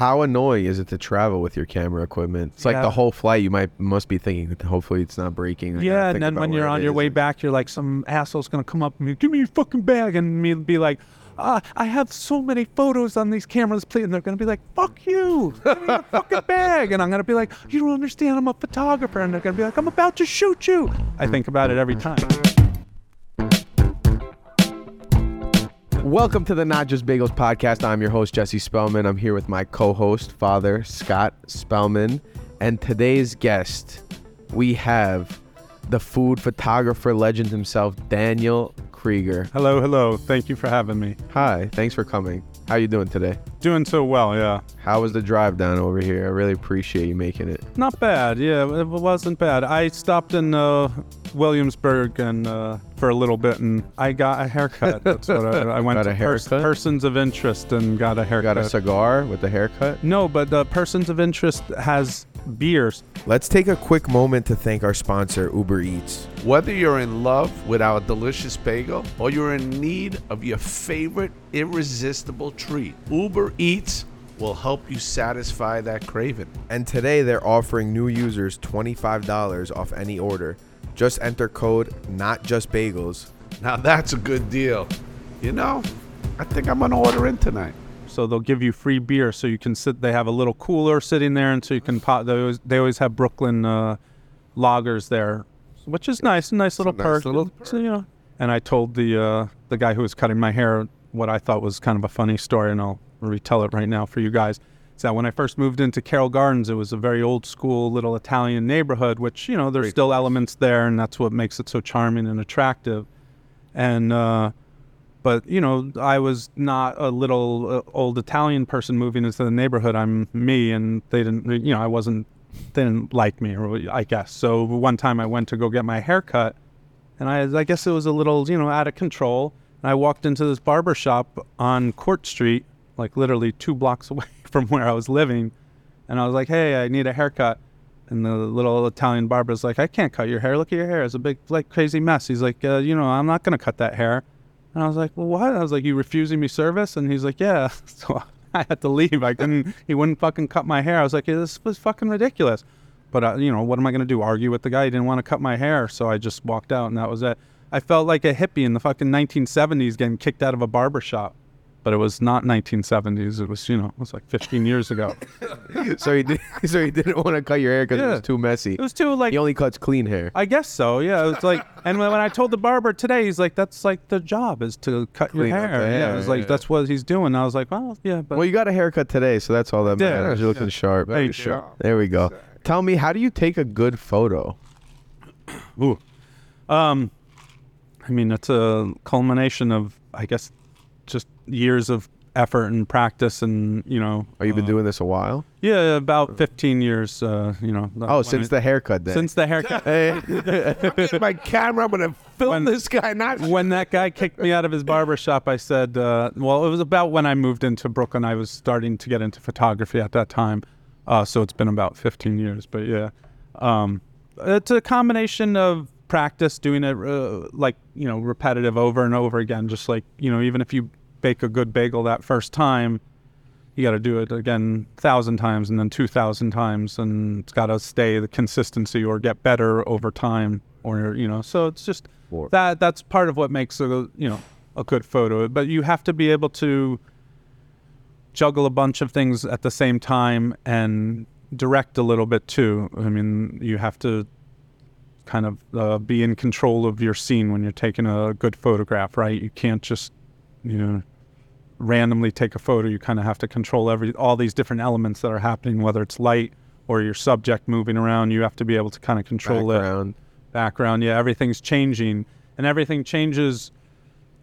How annoying is it to travel with your camera equipment? It's like Yeah. the whole flight. You might must be thinking, hopefully it's not breaking. I Yeah, and then when you're on your is. way back, you're like, some asshole's gonna come up and be, give me your fucking bag, and me be like, uh, I have so many photos on these cameras, please. And they're gonna be like, fuck you, give me your fucking bag, and I'm gonna be like, you don't understand, I'm a photographer, and they're gonna be like, I'm about to shoot you. I think about it every time. Welcome to the Not Just Bagels podcast. I'm your host Jesse Spellman. I'm here with my co-host, Father Scott Spellman, and today's guest, we have the food photographer legend himself, Daniel Krieger. Hello, hello. Thank you for having me. Hi, thanks for coming. How you doing today? Doing so well, yeah. How was the drive down over here? I really appreciate you making it. Not bad, yeah. It wasn't bad. I stopped in uh, Williamsburg and uh, for a little bit, and I got a haircut. That's what I, I went Got to a pers- haircut? persons of interest and got a haircut. Got a cigar with the haircut? no, but uh, persons of interest has beers. Let's take a quick moment to thank our sponsor, Uber Eats. Whether you're in love with our delicious bagel or you're in need of your favorite irresistible treat, Uber Eats will help you satisfy that craving. And today they're offering new users $25 off any order. Just enter code not just bagels. Now that's a good deal. You know, I think I'm gonna order in tonight. So they'll give you free beer, so you can sit. They have a little cooler sitting there, and so you can pop. They always, they always have Brooklyn uh, lagers there, which is nice. A nice little nice perk. little So, you know. And I told the uh, the guy who was cutting my hair what I thought was kind of a funny story, and I'll retell it right now for you guys. Is that when I first moved into Carroll Gardens, it was a very old school little Italian neighborhood, which you know there's still elements there, and that's what makes it so charming and attractive. And uh, but you know i was not a little uh, old italian person moving into the neighborhood i'm me and they didn't you know i wasn't they didn't like me or i guess so one time i went to go get my hair cut and i i guess it was a little you know out of control and i walked into this barber shop on court street like literally two blocks away from where i was living and i was like hey i need a haircut and the little Italian barber's like, I can't cut your hair. Look at your hair. It's a big, like, crazy mess. He's like, uh, you know, I'm not going to cut that hair. And I was like, well, what? I was like, you refusing me service? And he's like, yeah. So I had to leave. I couldn't, he wouldn't fucking cut my hair. I was like, yeah, this was fucking ridiculous. But, uh, you know, what am I going to do? Argue with the guy? He didn't want to cut my hair. So I just walked out and that was it. I felt like a hippie in the fucking 1970s getting kicked out of a barber shop. But it was not 1970s. It was, you know, it was like 15 years ago. so he did. So he didn't want to cut your hair because it Yeah. was too messy. It was too, like, He only cuts clean hair. I guess so. Yeah, it's like, and when, when I told the barber today, he's like, "That's like the job is to cut your Clean up hair." the Yeah, hair, it was like yeah. that's what he's doing. I was like, "Well, yeah, but Well, you got a haircut today, so that's all that Yeah, matters. You're looking sharp. Thank you. Sharp. There we go. Tell me, how do you take a good photo? Ooh. Um, I mean, it's a culmination of, I guess, just years of effort and practice, and you know. Oh, you've been uh, doing this a while? Yeah, about 15 years. Uh, you know. Oh, since the haircut then. since the haircut. My camera, I'm gonna film When- this guy. Not when that guy kicked me out of his barber shop, I said, uh, well, it was about when I moved into Brooklyn. I was starting to get into photography at that time. Uh, so it's been about 15 years. But yeah, um, it's a combination of practice, doing it uh, like, you know, repetitive over and over again. Just like, you know, even if you bake a good bagel that first time, you got to do it again thousand times and then two thousand times, and it's got to stay the consistency or get better over time, or you know. So it's just that that's part of what makes a you know a good photo. But you have to be able to juggle a bunch of things at the same time and direct a little bit too. I mean, you have to kind of uh, be in control of your scene when you're taking a good photograph, right? You can't just you know randomly take a photo. You kind of have to control every all these different elements that are happening, whether it's light or your subject moving around. You have to be able to kind of control it Background. background. Yeah, everything's changing, and everything changes.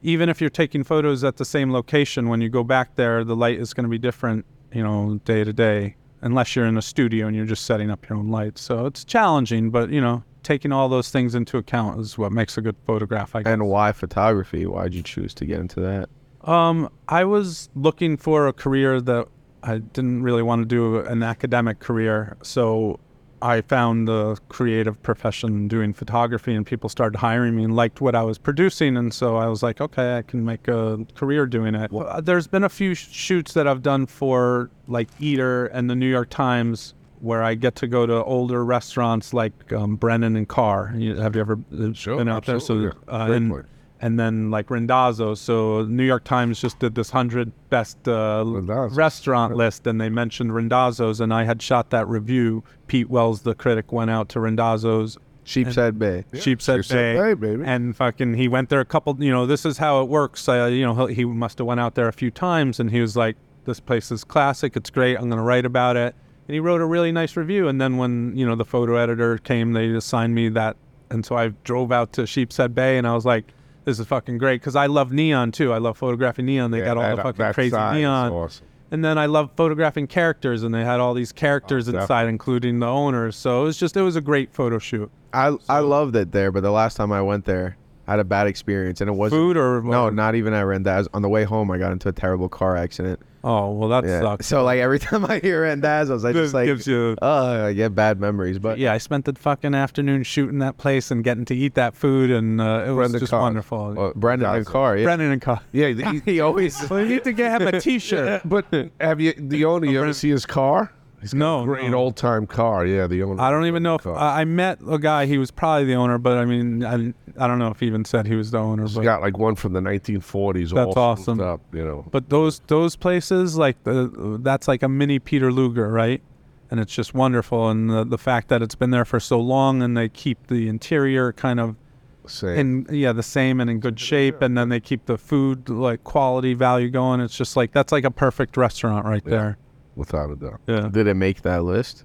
Even if you're taking photos at the same location, when you go back there, the light is going to be different, you know, day to day. Unless you're in a studio and you're just setting up your own lights, so it's challenging. But you know, taking all those things into account is what makes a good photograph. I guess. And why photography? Why'd you choose to get into that? Um, I was looking for a career that I didn't really want to do an academic career. So I found the creative profession doing photography, and people started hiring me and liked what I was producing, and so I was like, okay, I can make a career doing it. Uh, There's been a few shoots that I've done for like Eater and the New York Times. Where I get to go to older restaurants like um, Brennan and Carr. Have you ever uh, Sure, been out there? So, uh, Great and. And then like Randazzo. So New York Times just did this hundred best uh, restaurant list, and they mentioned Randazzo's, and I had shot that review. Pete Wells, the critic, went out to Randazzo's, Sheepshead Bay. Sheepshead Sheepshead Bay, Bay, baby. and fucking he went there a couple. You know, this is how it works. Uh, you know, he he must have went out there a few times, and he was like, "This place is classic. It's great. I'm gonna write about it." And he wrote a really nice review. And then when you know the photo editor came, they assigned me that, and so I drove out to Sheepshead Bay, and I was like. This is fucking great because I love neon too. I love photographing neon. They Yeah, got all that- the uh, fucking that crazy neon. awesome. And then I love photographing characters, and they had all these characters Oh, inside, definitely. including the owners. So it was just, it was a great photo shoot. I I loved it there, but the last time I went there, I had a bad experience, and it was Food or no, or- not even I at Randaz. On the way home, I got into a terrible car accident. Oh well, that Yeah. sucks. So like every time I hear Randaz, I just like, gives you. oh, I get bad memories. But yeah, I spent the fucking afternoon shooting that place and getting to eat that food, and uh, it was just Carr. wonderful. Well, Brennan and. Carr, yeah, Brennan and Carr. Yeah, the, he always. Well, you need to get him a T-shirt. but have you the owner? You ever see his car? He's got No, a great no. old time car. Yeah, the owner. I don't even know if I met a guy. He was probably the owner, but I mean, I, I don't know if he even said he was the owner. He's But got like one from the 1940s. That's awesome. Up, you know. But those those places, like the that's like a mini Peter Luger, right? And it's just wonderful, and the, the fact that it's been there for so long, and they keep the interior kind of Same. in yeah the same and in good shape, and then they keep the food like quality value going. It's just like that's like a perfect restaurant right Yeah. there. without a doubt. Yeah. Did it make that list?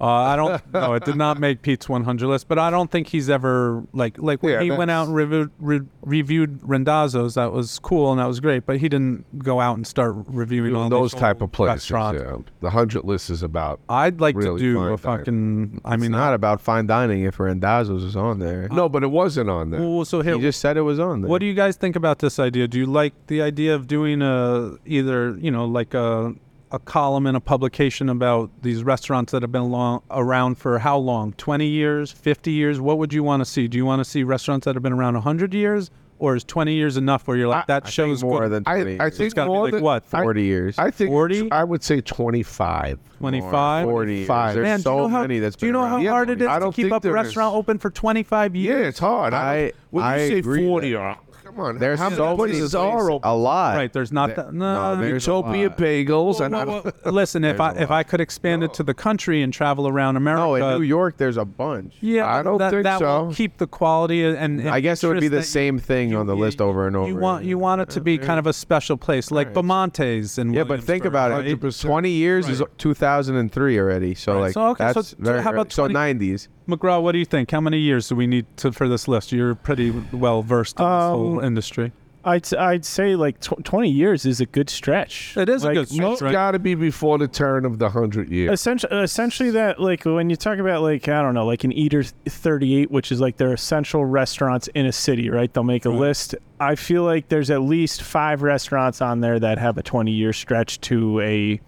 Uh, I don't know. It did not make Pete's 100 list, but I don't think he's ever like like when Yeah, he went out and reviewed re- reviewed Randazzo's. That was cool and that was great, but he didn't go out and start reviewing all those type of places. Yeah. The hundred list is about. I'd like Really to do a fucking. I It's mean, not about fine dining if Randazzo's is on there. No, but it wasn't on there. Well, so here, He just said it was on there. what do you guys think about this idea? Do you like the idea of doing a either you know like a a column in a publication about these restaurants that have been long, around for how long? Twenty years, fifty years? What would you want to see? Do you want to see restaurants that have been around hundred years, or is twenty years enough? Where you're like that I think shows more good- than I, 20 I years. think it's got to be more like than, what I- 40 years. I think 40? I would say twenty-five. twenty More, five. 40 years. Five. There's Man, so do you know how, many that's do you been know how around. Yeah, hard but it is I to don't keep up a restaurant is. open for 25 years? Yeah, it's hard. I, I- don't- when I you say agree forty, or come on, There's how so many many places are places. A lot. Right, there's not There- that. No, no, there's a Utopia lot. Bagels, and I Well, well, listen, if I if I could expand it to the country and travel around America, No, in New York, there's a bunch. yeah, I don't that, think that will so. keep the quality and, and I guess it would be the interest that same thing you- on the you- list over and over. You want you want it to be kind of a special place, like Right. Bamonte's and Yeah, but think about it. 20 years is 2003 already. So like So, okay, so- that's so how about so 90s. McGraw. What do you think? How many years do we need to for this list? You're pretty well versed in this whole Um, industry. I'd I'd say like tw- 20 years is a good stretch. It is a good stretch, it's right? got to be before the turn of the hundred years. Essentially, essentially that like when you talk about like I don't know like an Eater 38, which is like their essential restaurants in a city, right? They'll make a Right. list. I feel like there's at least five restaurants on there that have a 20 year stretch to a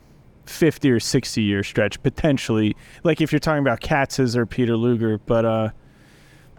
50 or 60 year stretch potentially. Like if you're talking about Katz's or Peter Luger, but uh.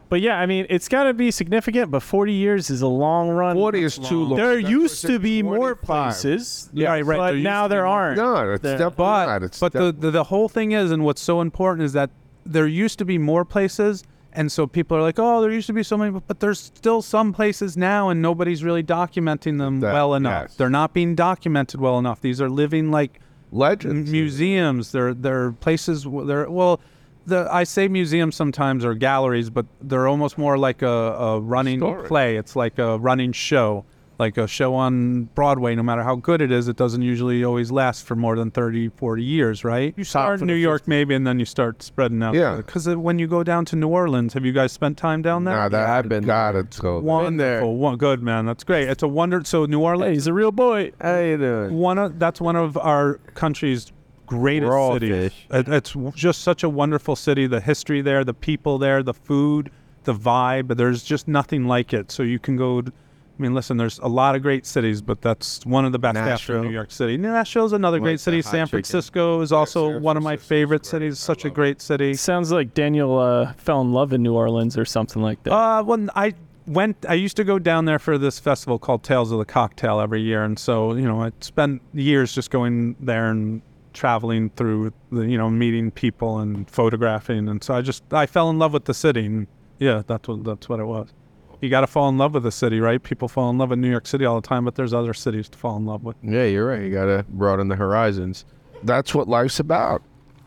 But yeah, I mean, it's got to be significant. But 40 years is a long run. Forty is too long. There That's used to said, be more places, Yeah. Right, right. but There now there aren't. No, it's There- definitely but not. It's but the, definitely- the the whole thing is, and what's so important is that there used to be more places, and so people are like, oh, there used to be so many, but there's still some places now, and nobody's really documenting them That- well enough. yes. They're not being documented well enough. These are living like legends. museums. They're they're places. They're well. The, I say museums sometimes or galleries, but they're almost more like a, a running Story. play. It's like a running show, like a show on Broadway. No matter how good it is, it doesn't usually always last for more than 30, 40 years, right? You start in New York maybe, and then you start spreading out. Yeah. Because when you go down to New Orleans, have you guys spent time down there? Nah, that Yeah, I've been God, there. it's go. Wonderful. One, good man. That's great. It's a wonder. So New Hey, Orleans he's a real boy. How you doing? one of that's one of our country's greatest We're all cities. fish. It, it's just such a wonderful city. The history there, the people there, the food, the vibe. There's just nothing like it. So you can go t- I mean, listen, there's a lot of great cities, but that's one of the best after New York City. Nashville's another Like great city. hot San chicken. Francisco is also San one of my favorite great. cities. Such a great city. Sounds like Daniel uh, fell in love in New Orleans or something like that. Uh, when I went, I used to go down there for this festival called Tales of the Cocktail every year, and so you know, I spent years just going there and traveling through the, you know, meeting people and photographing, and so I just I fell in love with the city, and yeah, that's what that's what it was. You got to fall in love with the city, right? People fall in love with New York City all the time, but there's other cities to fall in love with. Yeah, you're right. You gotta broaden the horizons. That's what life's about.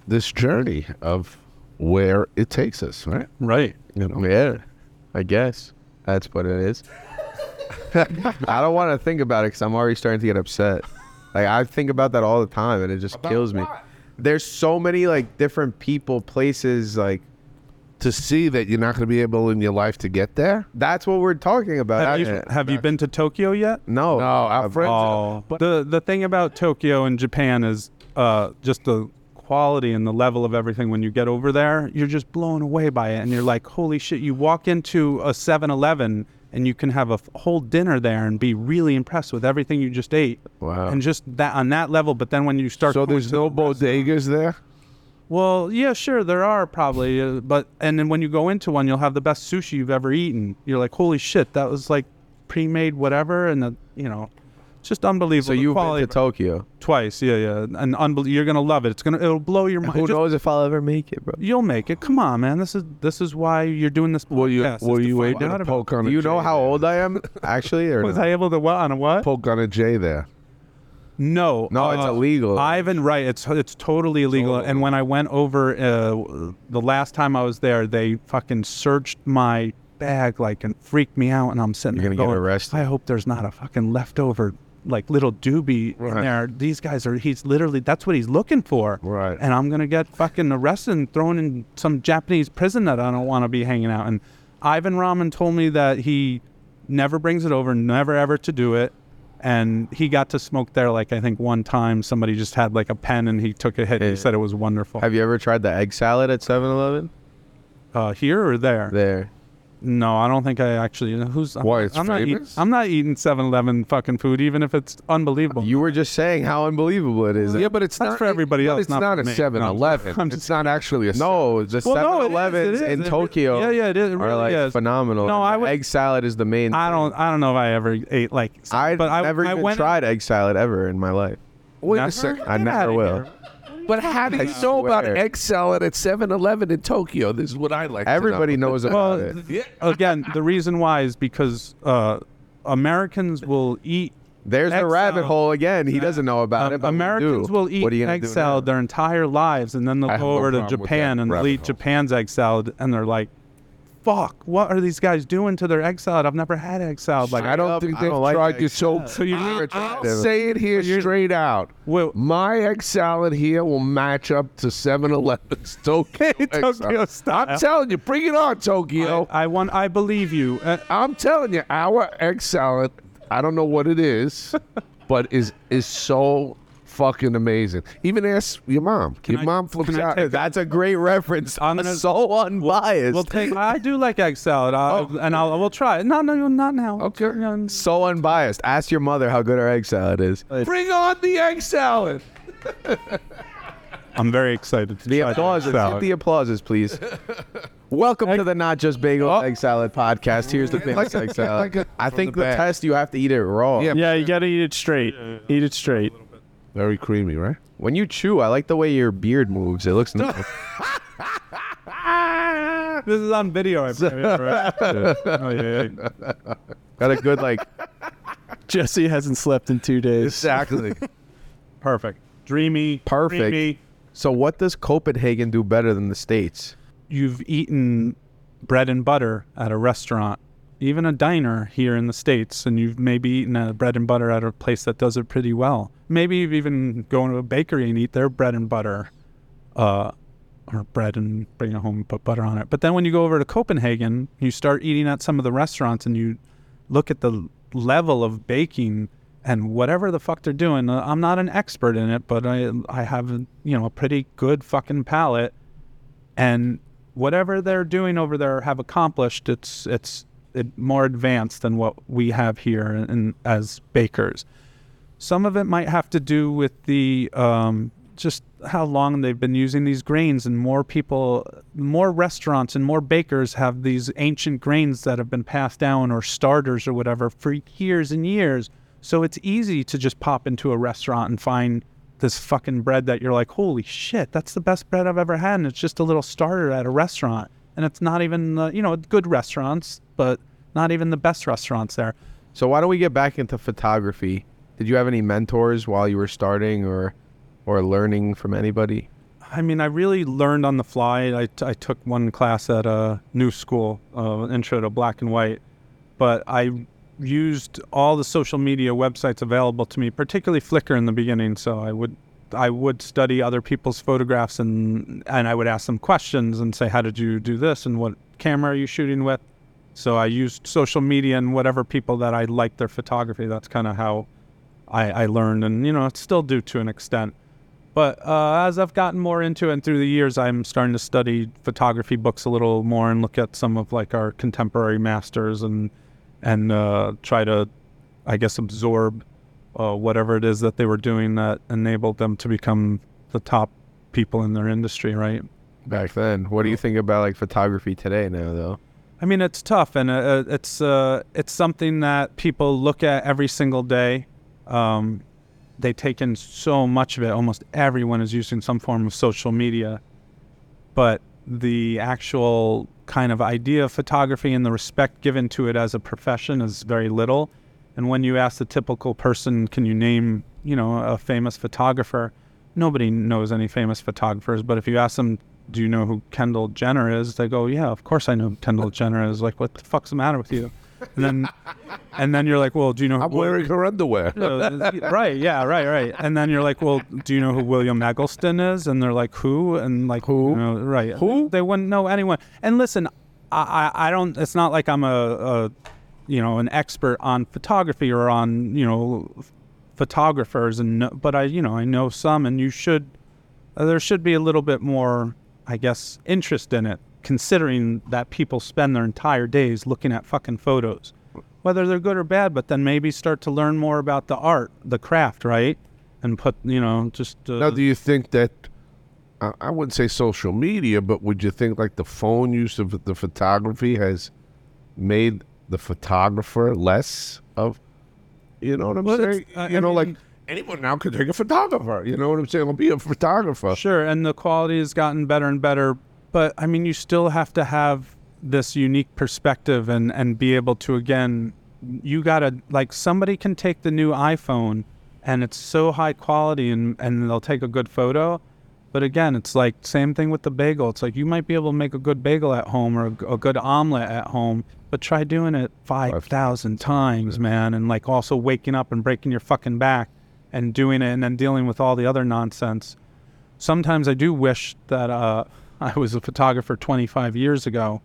This journey of where it takes us, right? Right. You know. Yeah, I guess that's what it is. I don't want to think about it because I'm already starting to get upset. Like I think about that all the time, and it just kills me. There's so many like different people, places. Like To see that you're not going to be able in your life to get there. that's what we're talking about. Have, I- you, have you been to Tokyo yet? no, No, our I've- friends- Oh, but the the thing about Tokyo and Japan is uh, just the quality and the level of everything. When you get over there, you're just blown away by it, and you're like, "Holy shit!" You walk into a 7-Eleven and you can have a f- whole dinner there and be really impressed with everything you just ate, Wow. and just that on that level. But then when you start, So there's no the rest- bodegas there. Well, yeah, sure, there are probably, uh, but and then when you go into one, you'll have the best sushi you've ever eaten. You're like, "Holy shit!" That was like pre-made whatever, and the, you know. It's just unbelievable. so the you've been quality to of it. Tokyo. Twice, yeah, yeah, and unbel- you're gonna love it. It's gonna, it'll blow your mind. Who Just- knows if I'll ever make it, bro? You'll make it. Come on, man. This is this is why you're doing this. Will you? podcast, is will to you find able out to about- poke on? Do a you know J how there? old I am, actually, or Was no? I able to what on a what? Poke on a J there. No, No, it's uh, illegal. Ivan, right? It's it's totally illegal. And when I went over uh, the last time I was there, they fucking searched my bag like and freaked me out. And I'm sitting You're there gonna get arrested. I hope there's not a fucking leftover like little doobie in there. These guys are. He's literally that's what he's looking for. Right. And I'm gonna get fucking arrested and thrown in some Japanese prison that I don't want to be hanging out. And Ivan Ramen told me that he never brings it over, never ever to do it. And he got to smoke there like I think one time somebody just had like a pen and he took a hit. and He said it was wonderful. Have you ever tried the egg salad at 7-Eleven? uh, here or there? There. No, I don't think I actually. Who's Why, it's I'm not. Eat, famous? I'm not eating 7-Eleven fucking food, even if it's unbelievable. You were just saying how unbelievable it is. Yeah, but it's That's not for everybody else, It's not not, a 7-Eleven. No, I'm it's not actually a. No, the Well, no, it is, 7-Elevens it is. in It Tokyo Yeah, yeah, it is. It are like is. phenomenal. No, I would- egg salad is the main. I don't. I don't know if I ever ate like. I've but I never I even went tried egg salad ever in my life. Wait Never? a second. I never will. here. But how do you I know about swear. egg salad at 7-Eleven in Tokyo? This is what I like. to know. Everybody knows about Well, it. th- again, the reason why is because uh, Americans will eat. There's the rabbit salad. hole again. He doesn't know about uh, it. But we Americans do. will eat What are you gonna egg salad their entire lives, and then they'll I have go no over to Japan and they'll eat hole. Japan's egg salad, and they're like, "Fuck, what are these guys doing to their egg salad? I've never had egg salad like I don't up, think I they've don't like tried egg your so. salad. So you I'll to- say it here straight out. Well, My egg salad here will match up to 7-Eleven's Tokyo. egg Tokyo salad. style. I'm telling you, bring it on, Tokyo. I, I want. I believe you. Uh, I'm telling you, our egg salad, I don't know what it is, but is is so fucking amazing. Even ask your mom. your I- mom flips out. take- That's a great reference. I'm I'm gonna- so unbiased. We'll take. I do like egg salad, I, oh. and I'll we'll try it. No, no, not now. Okay. So unbiased. Ask your mother how good her egg salad is. Bring on the egg salad. I'm very excited to The try applauses. egg Hit salad. the applauses, please. Welcome to the Not Just Bagel oh. Egg Salad podcast. Here's the famous egg salad. like a- I think the the test you have to eat it raw. Yeah. yeah, you got to eat it straight. Eat it straight. Very creamy, right? When you chew, I like the way your beard moves. It looks nice. This is on video. I believe, right? Yeah. Oh, yeah, yeah. Got a good like. Jesse hasn't slept in two days. Exactly. Perfect. Dreamy. Perfect. creamy. So what does Copenhagen do better than the states? You've eaten bread and butter at a restaurant, even a diner here in the states, and you've maybe eaten a bread and butter at a place that does it pretty well. Maybe you've even gone to a bakery and eat their bread and butter, uh, or bread and bring it home and put butter on it. But then when you go over to Copenhagen, you start eating at some of the restaurants and you look at the level of baking and whatever the fuck they're doing. Uh, I'm not an expert in it, but I I have you know a pretty good fucking palate, and whatever they're doing over there have accomplished, it's it's more advanced than what we have here in, as bakers. Some of it might have to do with the um, just how long they've been using these grains, and more people, more restaurants, and more bakers have these ancient grains that have been passed down or starters or whatever for years and years. So it's easy to just pop into a restaurant and find this fucking bread that you're like, holy shit, that's the best bread I've ever had, and it's just a little starter at a restaurant, and it's not even uh, you know good restaurants, but not even the best restaurants there. So why don't we get back into photography? Did you have any mentors while you were starting or or learning from anybody? I mean, I really learned on the fly. I, I took one class at a new school, uh, intro to black and white, but I used all the social media websites available to me, particularly Flickr in the beginning. So I would I would study other people's photographs and and I would ask them questions and say, how did you do this and what camera are you shooting with? So I used social media and whatever people that I liked their photography. That's kind of how I, I learned, and you know, it's still do to an extent. But uh, as I've gotten more into it and through the years, I'm starting to study photography books a little more and look at some of like our contemporary masters and and uh, try to, I guess, absorb uh, whatever it is that they were doing that enabled them to become the top people in their industry, right? Back then, what do you think about like photography today now though? I mean, it's tough, and uh, it's uh, it's something that people look at every single day. Um, they take in so much of it. Almost everyone is using some form of social media, but the actual kind of idea of photography and the respect given to it as a profession is very little. And when you ask the typical person, can you name, you know, a famous photographer? Nobody knows any famous photographers. But if you ask them, do you know who Kendall Jenner is? They go, yeah, of course I know who Kendall Jenner is. Like, what the fuck's the matter with you? And then, and then you're like, well, do you know? I'm wearing her underwear. Right, yeah, right, right. And then you're like, well, do you know who William Eggleston is? And they're like, who? And like, Who? You know, right. Who? They wouldn't know anyone. And listen, I, I, I don't, it's not like I'm a, a, you know, an expert on photography or on, you know, photographers. And, but I, you know, I know some and you should, uh, there should be a little bit more, I guess, interest in it, considering that people spend their entire days looking at fucking photos whether they're good or bad, but then maybe start to learn more about the art, the craft, right? And put, you know, just uh, Now, do you think that I I wouldn't say social media, but would you think like the phone use of the photography has made the photographer less of, you know what I'm Well, saying? I- you I know, like mean- anyone now could take a photographer. You know what I'm saying? I'll be a photographer. sure, and the quality has gotten better and better, but I mean, you still have to have this unique perspective and and be able to again, you gotta like somebody can take the new iPhone and it's so high quality and and they'll take a good photo. But again, it's like same thing with the bagel. It's like you might be able to make a good bagel at home or a good omelet at home, but try doing it five thousand times, man, and like also waking up and breaking your fucking back and doing it and then dealing with all the other nonsense. Sometimes I do wish that uh, I was a photographer 25 years ago,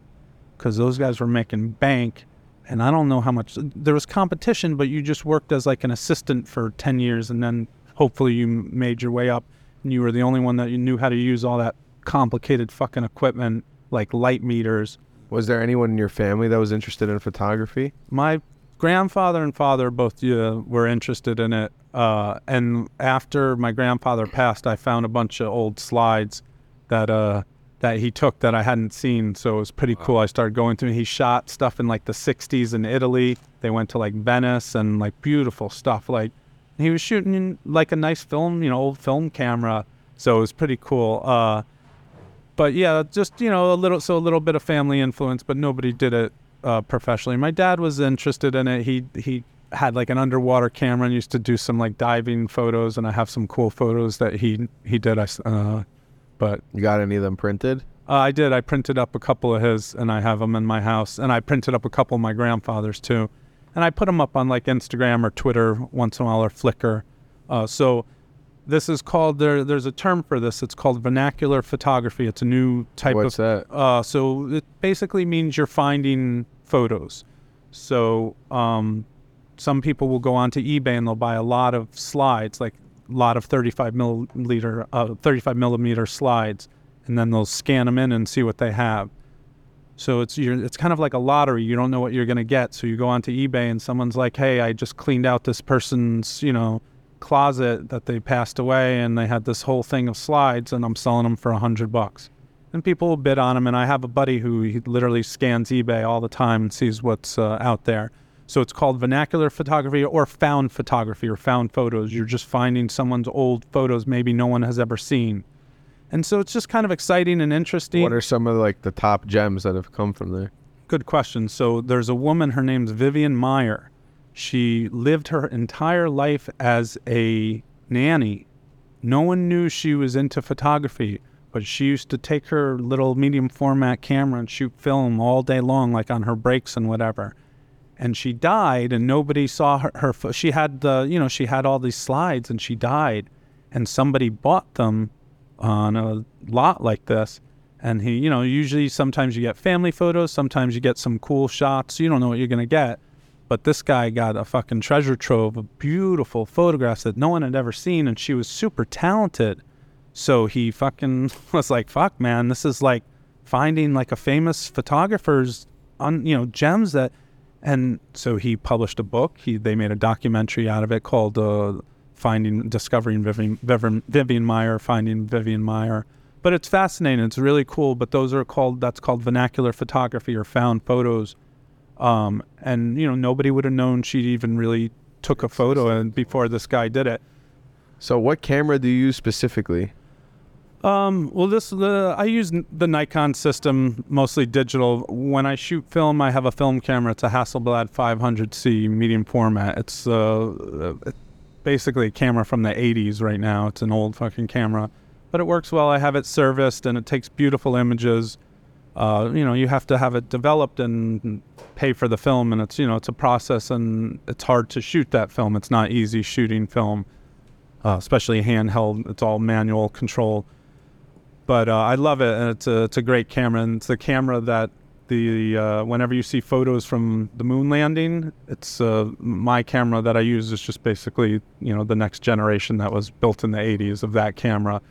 because those guys were making bank, and I don't know how much there was competition, but you just worked as like an assistant for 10 years, and then hopefully you made your way up, and you were the only one that you knew how to use all that complicated fucking equipment like light meters. Was there anyone in your family that was interested in photography? my grandfather and father both uh, were interested in it. Uh, and after my grandfather passed, I found a bunch of old slides that uh, that he took that I hadn't seen. So it was pretty cool. I started going through. He shot stuff in like the '60s in Italy. They went to like Venice and like beautiful stuff. Like he was shooting like a nice film, you know, old film camera. So it was pretty cool. Uh, but yeah, just you know, a little so a little bit of family influence, but nobody did it uh, professionally. My dad was interested in it. He he had like an underwater camera and used to do some like diving photos, and I have some cool photos that he he did. I s- uh, but You got any of them printed? uh, I did. I printed up a couple of his, and I have them in my house. And I printed up a couple of my grandfather's too, and I put them up on like Instagram or Twitter once in a while or Flickr. Uh, so this is called there. There's a term for this. It's called vernacular photography. It's a new type What's of. that? Uh, so it basically means you're finding photos. So um, some people will go onto eBay and they'll buy a lot of slides, like a lot of 35 milliliter, uh, 35 millimeter slides, and then they'll scan them in and see what they have. So it's it's kind of like a lottery. You don't know what you're going to get. So you go onto eBay and someone's like, "Hey, I just cleaned out this person's, you know, closet that they passed away and they had this whole thing of slides and I'm selling them for a 100 bucks." And people will bid on them and I have a buddy who he literally scans eBay all the time and sees what's uh, out there. So it's called vernacular photography or found photography or found photos. You're just finding someone's old photos maybe no one has ever seen. And so it's just kind of exciting and interesting. What are some of like the top gems that have come from there? Good question. So there's a woman, her name's Vivian Maier. She lived her entire life as a nanny. No one knew she was into photography, but she used to take her little medium format camera and shoot film all day long, like on her breaks and whatever. And she died, and nobody saw her. her she had the, you know, she had all these slides, and she died, and somebody bought them on a lot like this. And he, you know, usually sometimes you get family photos, sometimes you get some cool shots. You don't know what you're going to get. But this guy got a fucking treasure trove of beautiful photographs that no one had ever seen. And she was super talented. So he fucking was like, fuck, man, this is like finding like a famous photographer's, on, you know, gems that. And so he published a book. He, they made a documentary out of it called uh, Finding, Discovering Vivian, Vivian, Vivian Maier, Finding Vivian Maier but it's fascinating. It's really cool. But those are called that's called vernacular photography or found photos. Um, and you know nobody would have known she even really took a photo and before this guy did it. So what camera do you use specifically? Um, well, this the I use the Nikon system, mostly digital. When I shoot film, I have a film camera. It's a Hasselblad 500C medium format. It's uh, uh, basically a camera from the 80s right now. It's an old fucking camera, but it works well. I have it serviced and it takes beautiful images. Uh, you know, you have to have it developed and pay for the film, and it's you know it's a process, and it's hard to shoot that film. It's not easy shooting film, uh, especially handheld. It's all manual control but uh, I love it, and it's a it's a great camera, and it's the camera that the uh, whenever you see photos from the moon landing, it's uh, my camera that I use is just basically you know the next generation that was built in the 80s of that camera,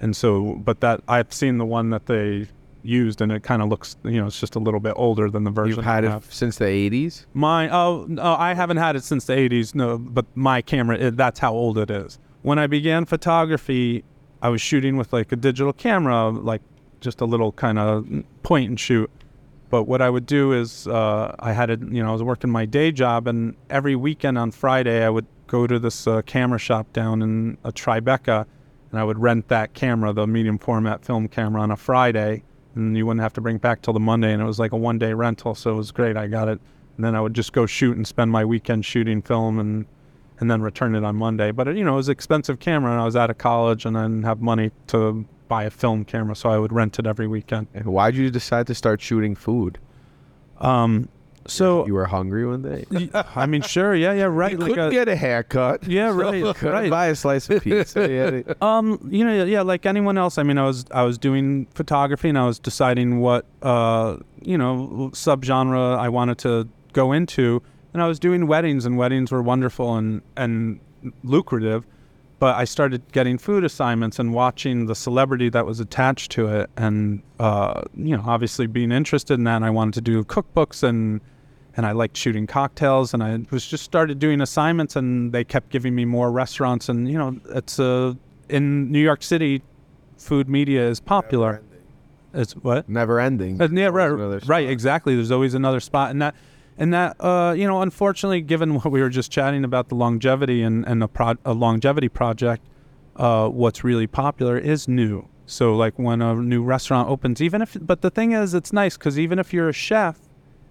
and so but that I've seen the one that they used, and it kind of looks you know it's just a little bit older than the version You've had it since the 80s? Mine, oh, no, I haven't had it since the 80s, no, but my camera, it, that's how old it is. When I began photography, I was shooting with like a digital camera, like just a little kind of point and shoot. But what I would do is, uh, I had it, you know, I was working my day job, and every weekend on Friday, I would go to this uh, camera shop down in Tribeca, and I would rent that camera, the medium format film camera, on a Friday, and you wouldn't have to bring it back till the Monday, and it was like a one day rental, so it was great. I got it, and then I would just go shoot and spend my weekend shooting film, and and then return it on Monday. But it, you know, it was an expensive camera, and I was out of college, and I didn't have money to buy a film camera, so I would rent it every weekend. And why'd you decide to start shooting food? Um, so You were hungry one day? I mean, sure, yeah, yeah, right, You like couldn't a, get a haircut. yeah, right, Couldn't right. buy a slice of pizza. yeah. Um, you know, yeah, like anyone else. I mean, I was I was doing photography and I was deciding what uh, you know, subgenre I wanted to go into, and I was doing weddings, and weddings were wonderful and and lucrative. But I started getting food assignments and watching the celebrity that was attached to it, and uh, you know, obviously being interested in that. And I wanted to do cookbooks and and I liked shooting cocktails, and I was just started doing assignments, and they kept giving me more restaurants, and you know, it's uh, in New York City, food media is popular. It's what? Never ending. Uh, yeah, right, right, spot. exactly. There's always another spot, and that, and that, uh, you know, unfortunately, given what we were just chatting about the longevity and and a, pro- a longevity project, uh, what's really popular is new. So like when a new restaurant opens, even if, but the thing is, it's nice because even if you're a chef,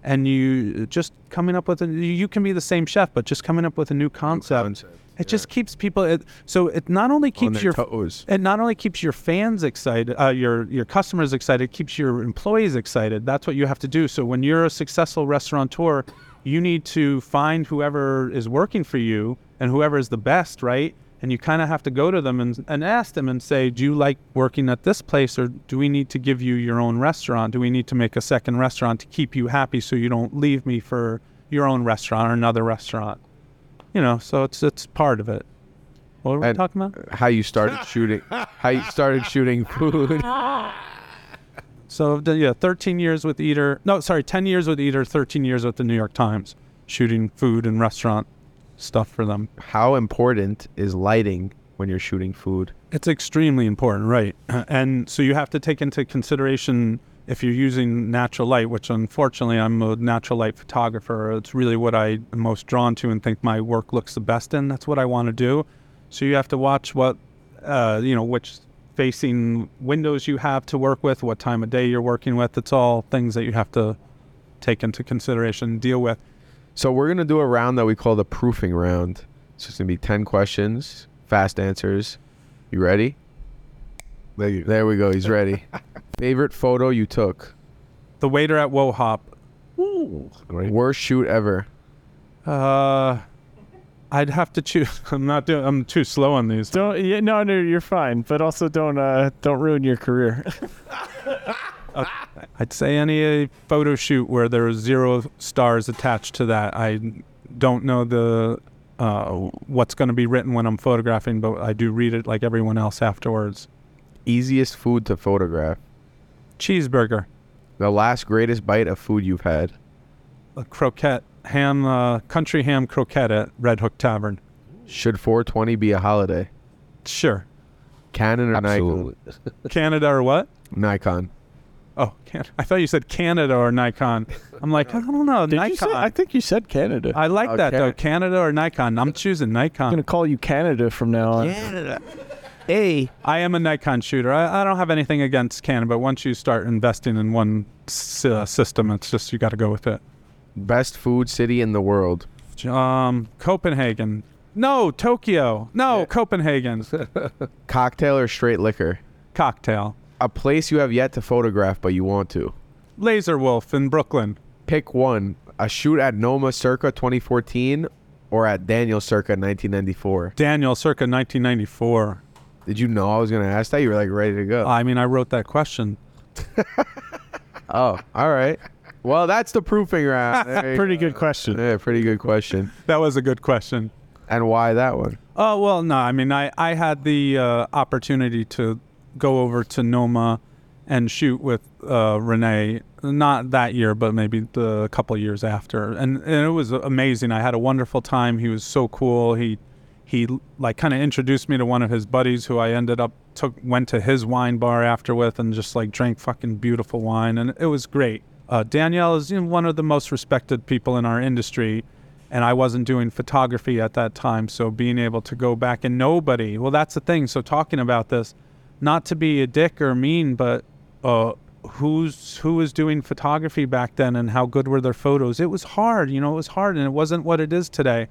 and you just coming up with a, you can be the same chef, but just coming up with a new concept. It just keeps people. It, so it not only keeps your toes. it not only keeps your fans excited, uh, your your customers excited, it keeps your employees excited. That's what you have to do. So when you're a successful restaurateur, you need to find whoever is working for you and whoever is the best, right? And you kind of have to go to them and, and ask them and say, do you like working at this place or do we need to give you your own restaurant? Do we need to make a second restaurant to keep you happy so you don't leave me for your own restaurant or another restaurant? You know, so it's it's part of it. What were we And- talking about? How you started shooting? How you started shooting food? So the- yeah, 13 years with Eater. No, sorry, 10 years with Eater, 13 years with the New York Times, shooting food and restaurant stuff for them. How important is lighting when you're shooting food? It's extremely important, right? And so you have to take into consideration if you're using natural light, which unfortunately I'm a natural light photographer. It's really what I'm most drawn to and think my work looks the best in. That's what I want to do. So you have to watch what, uh, you know, which facing windows you have to work with, what time of day you're working with. It's all things that you have to take into consideration, and deal with. So we're gonna do a round that we call the proofing round. So it's gonna be ten questions, fast answers. You ready? There you There we go. He's ready. Favorite photo you took? The waiter at Wo Hop. Great. Worst shoot ever? Uh, I'd have to choose. I'm not doing. I'm too slow on these. Don't. Yeah, no, no, you're fine. But also don't. Uh, don't ruin your career. I'd say any uh, photo shoot where there are zero stars attached to that. I don't know the uh, what's going to be written when I'm photographing, but I do read it like everyone else afterwards. Easiest food to photograph? Cheeseburger, The last greatest bite of food you've had? a croquette, ham, uh, country ham croquette at Red Hook Tavern. Should 420 be a holiday? Sure. Canon or Absolutely. Canada or what? Nikon? Nikon. Oh, can- I thought you said Canada or Nikon. I'm like, I don't know. Did Nikon. you say? I think you said Canada. I like Oh, that though. Canada or Nikon. I'm choosing Nikon. I'm gonna call you Canada from now on. Canada. Hey. I am a Nikon shooter. I, I don't have anything against Canon, but once you start investing in one s- uh, system, it's just you got to go with it. Best food city in the world? Um, Copenhagen. No, Tokyo. No, Copenhagen. Cocktail or straight liquor? Cocktail. A place you have yet to photograph but you want to? Laser Wolf in Brooklyn. Pick one. A shoot at Noma circa 2014 or at Daniel circa 1994? Daniel, circa 1994. Did you know I was going to ask that? You were like ready to go. I mean, I wrote that question. oh, all right. Well, that's the proofing round. There you Pretty go. good question. Yeah, pretty good question. That was a good question. And why that one? Oh well, no. I mean, I I had the uh, opportunity to go over to Noma and shoot with uh, René. Not that year, but maybe the couple years after, and, and it was amazing. I had a wonderful time. He was so cool. He he like kind of introduced me to one of his buddies who I ended up took went to his wine bar after with and just like drank fucking beautiful wine and it was great. Uh, Daniel is you know, one of the most respected people in our industry and I wasn't doing photography at that time. So being able to go back and nobody, well, that's the thing. So talking about this, not to be a dick or mean, but uh, who's who was doing photography back then and how good were their photos? It was hard, you know, it was hard, and it wasn't what it is today.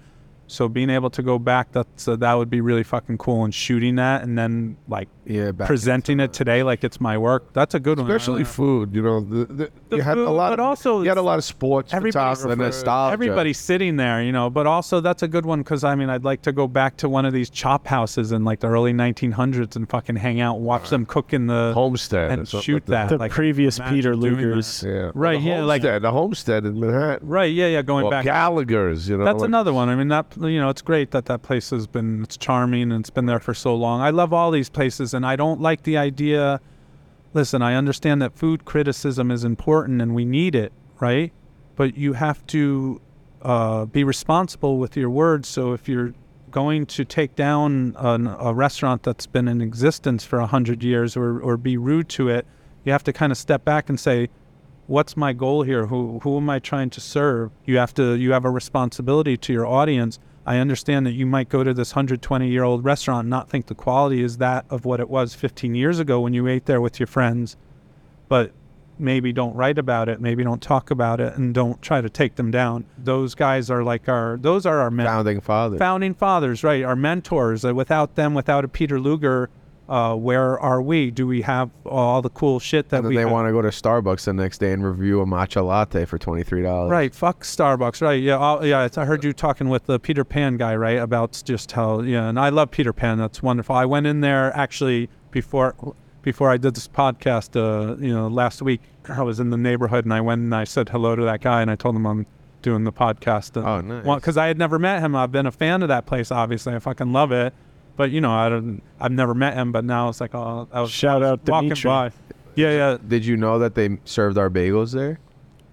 So being able to go back, that's uh, that would be really fucking cool. And shooting that, and then like Yeah, back presenting it today like it's my work, that's a good one. Especially food, you know. The, the, The you had food, a lot, but of, also you had a lot of sports everybody's- the nostalgia. everybody sitting there, you know. But also, that's a good one because I mean, I'd like to go back to one of these chop houses in like the early 1900s and fucking hang out, and watch them cook in the Homestead and something shoot like that. The like, previous Peter Luger's. Yeah, Right, The yeah, like- homestead, the homestead in Manhattan. Right? Yeah, yeah. Going or back. Gallagher's, you know. That's like- another one. I mean, that you know, it's great that that place has been it's charming and it's been there for so long. I love all these places, and I don't like the idea. Listen, I understand that food criticism is important and we need it, right? But you have to uh, be responsible with your words. So if you're going to take down an, a restaurant that's been in existence for a hundred years or or be rude to it, you have to kind of step back and say, what's my goal here who who am i trying to serve you have to you have a responsibility to your audience i understand that you might go to this 120 year old restaurant and not think the quality is that of what it was 15 years ago when you ate there with your friends but maybe don't write about it maybe don't talk about it and don't try to take them down those guys are like our those are our men founding father. founding fathers, right? Our mentors. Without them, without a Peter Luger, uh, where are we? Do we have all the cool shit that and then we they want to go to Starbucks the next day and review a matcha latte for twenty three dollars. Right, fuck Starbucks. Right, yeah, I'll, yeah. It's, I heard you talking with the Peter Pan guy, right, about just how yeah. And I love Peter Pan. That's wonderful. I went in there actually before before I did this podcast. Uh, you know, last week I was in the neighborhood and I went and I said hello to that guy and I told him I'm doing the podcast. And Oh, nice. because I had never met him. I've been a fan of that place. Obviously, I fucking love it. But you know, I don't. I've never met him. But now it's like, oh, I was Shout out walking Dimitri. by. Yeah, yeah. Did you know that they served our bagels there?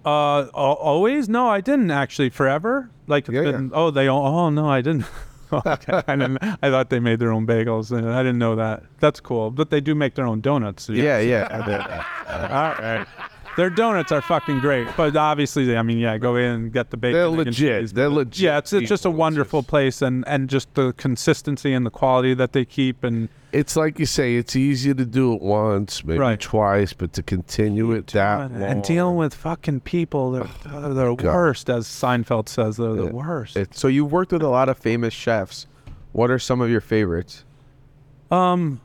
Uh, always? No, I didn't actually. Forever? Like Yeah, been. Oh, they. all Oh no, I didn't. okay. I didn't. I thought they made their own bagels, and I didn't know that. That's cool. But they do make their own donuts. Yeah, yeah. All right. Their donuts are fucking great, but obviously, I mean, yeah, go in and get the bacon. They're legit. cheese. They're legit. Yeah, it's, it's just a wonderful place, and and just the consistency and the quality that they keep, and It's like you say, it's easier to do it once, maybe Right. twice, but to continue it that long. and dealing with fucking people, they're, they're the God. worst, as Seinfeld says, they're the Yeah. worst. So you've worked with a lot of famous chefs. What are some of your favorites? Um,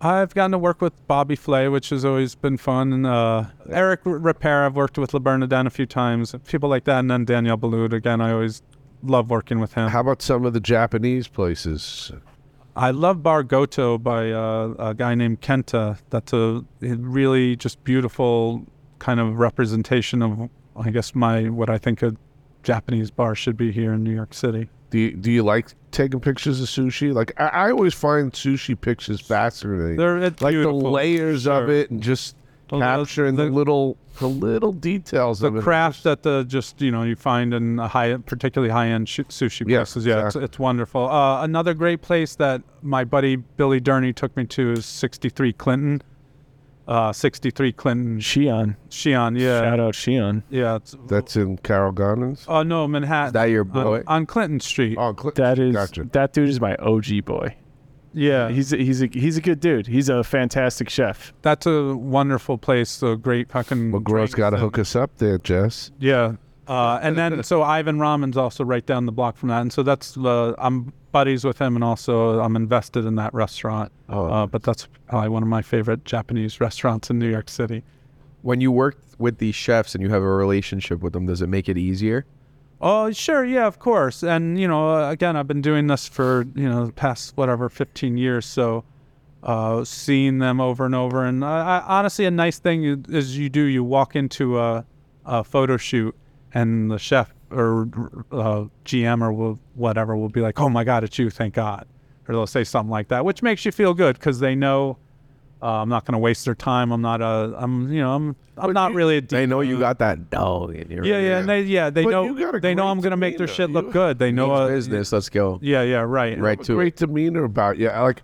I've gotten to work with Bobby Flay, which has always been fun, and uh, Eric Ripert. I've worked with Le Bernardin a few times, people like that, and then Daniel Boulud. Again, I always love working with him. How about some of the Japanese places? I love Bar Goto by uh, a guy named Kenta. That's a really just beautiful kind of representation of, I guess, my what I think a Japanese bar should be here in New York City. Do you, do you like taking pictures of sushi? Like I, I always find sushi pictures fascinating. They're like beautiful. the layers of it and just Well, the- capturing the, the- little the little details the of it. craft that the just you know you find in a high particularly high end sh- sushi Yes, places yeah exactly. it's, it's wonderful uh, another great place that my buddy billy Durney took me to is 63 clinton uh, 63 clinton Shion. Shion yeah Shout out Shion. yeah it's, That's in Carroll Gardens. oh no manhattan Is that your boy? on clinton street Oh, Cl- That is gotcha. that dude is my OG boy. yeah He's a, he's a he's a good dude. He's a fantastic chef. that's a wonderful place a great fucking McGraw's drinks got to hook us up there, Jess. Yeah. Uh, and then so Ivan Ramen's also right down the block from that, and so that's uh, I'm buddies with him, and also I'm invested in that restaurant. Oh. Uh, but that's probably one of my favorite Japanese restaurants in New York City. When you work with these chefs and you have a relationship with them, does it make it easier? Oh, sure, yeah, of course. And you know, again, I've been doing this for you know the past whatever 15 years, so uh, seeing them over and over. And I, I, honestly, a nice thing is you do you walk into a, a photo shoot, and the chef or uh, GM or will, whatever will be like, "Oh my God, it's you! Thank God," or they'll say something like that, which makes you feel good because they know. Uh, I'm not going to waste their time. I'm not a. I'm. You know. I'm. I'm not really a. They know you deep- got that dough in your yeah, yeah, and they, yeah, they But know, a they know I'm gonna make their shit look good. They know, uh, business. Let's go. Yeah, yeah, right, Right a to great it. demeanor about you. Like,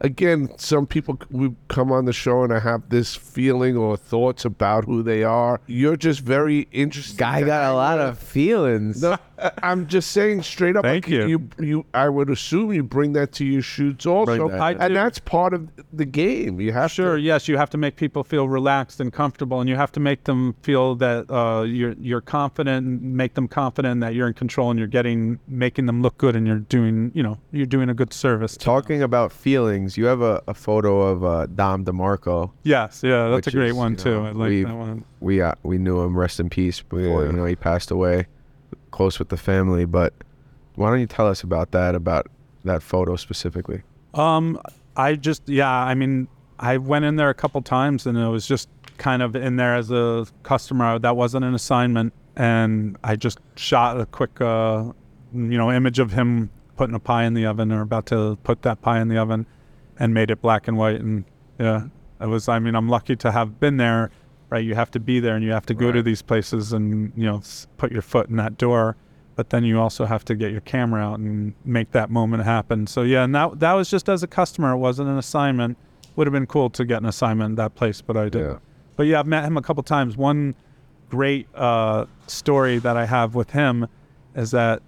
again, some people we come on the show and I have this feeling or thoughts about who they are. You're just very interesting. Guy got a lot of feelings. No, I'm just saying straight up. Thank like, you. You, you. I would assume you bring that to your shoots also, that, and that's part of the game. You have Sure, to. yes, you have to make people feel relaxed and comfortable, and you have to make them feel that uh, you're you're confident, and make them confident that you're in control, and you're getting making them look good, and you're doing you know you're doing a good service. Talking about feelings, you have a, a photo of uh, Dom DeMarco. Yes, yeah, that's a great is, one too. know, I like that one. We uh, we knew him. Rest in peace. Before Yeah. you know he passed away. Close with the family, but why don't you tell us about that? About that photo specifically? Um, I just yeah, I mean, I went in there a couple times, and it was just kind of in there as a customer. That wasn't an assignment, and I just shot a quick, uh, you know, image of him putting a pie in the oven or about to put that pie in the oven, and made it black and white. And yeah, it was. I mean, I'm lucky to have been there. Right, you have to be there, and you have to go to these places, and you know, put your foot in that door but then you also have to get your camera out and make that moment happen. So yeah, and that that was just as a customer. It wasn't an assignment. Would have been cool to get an assignment at that place, but I didn't. Yeah. But yeah, I've met him a couple times. One great uh, story that I have with him is that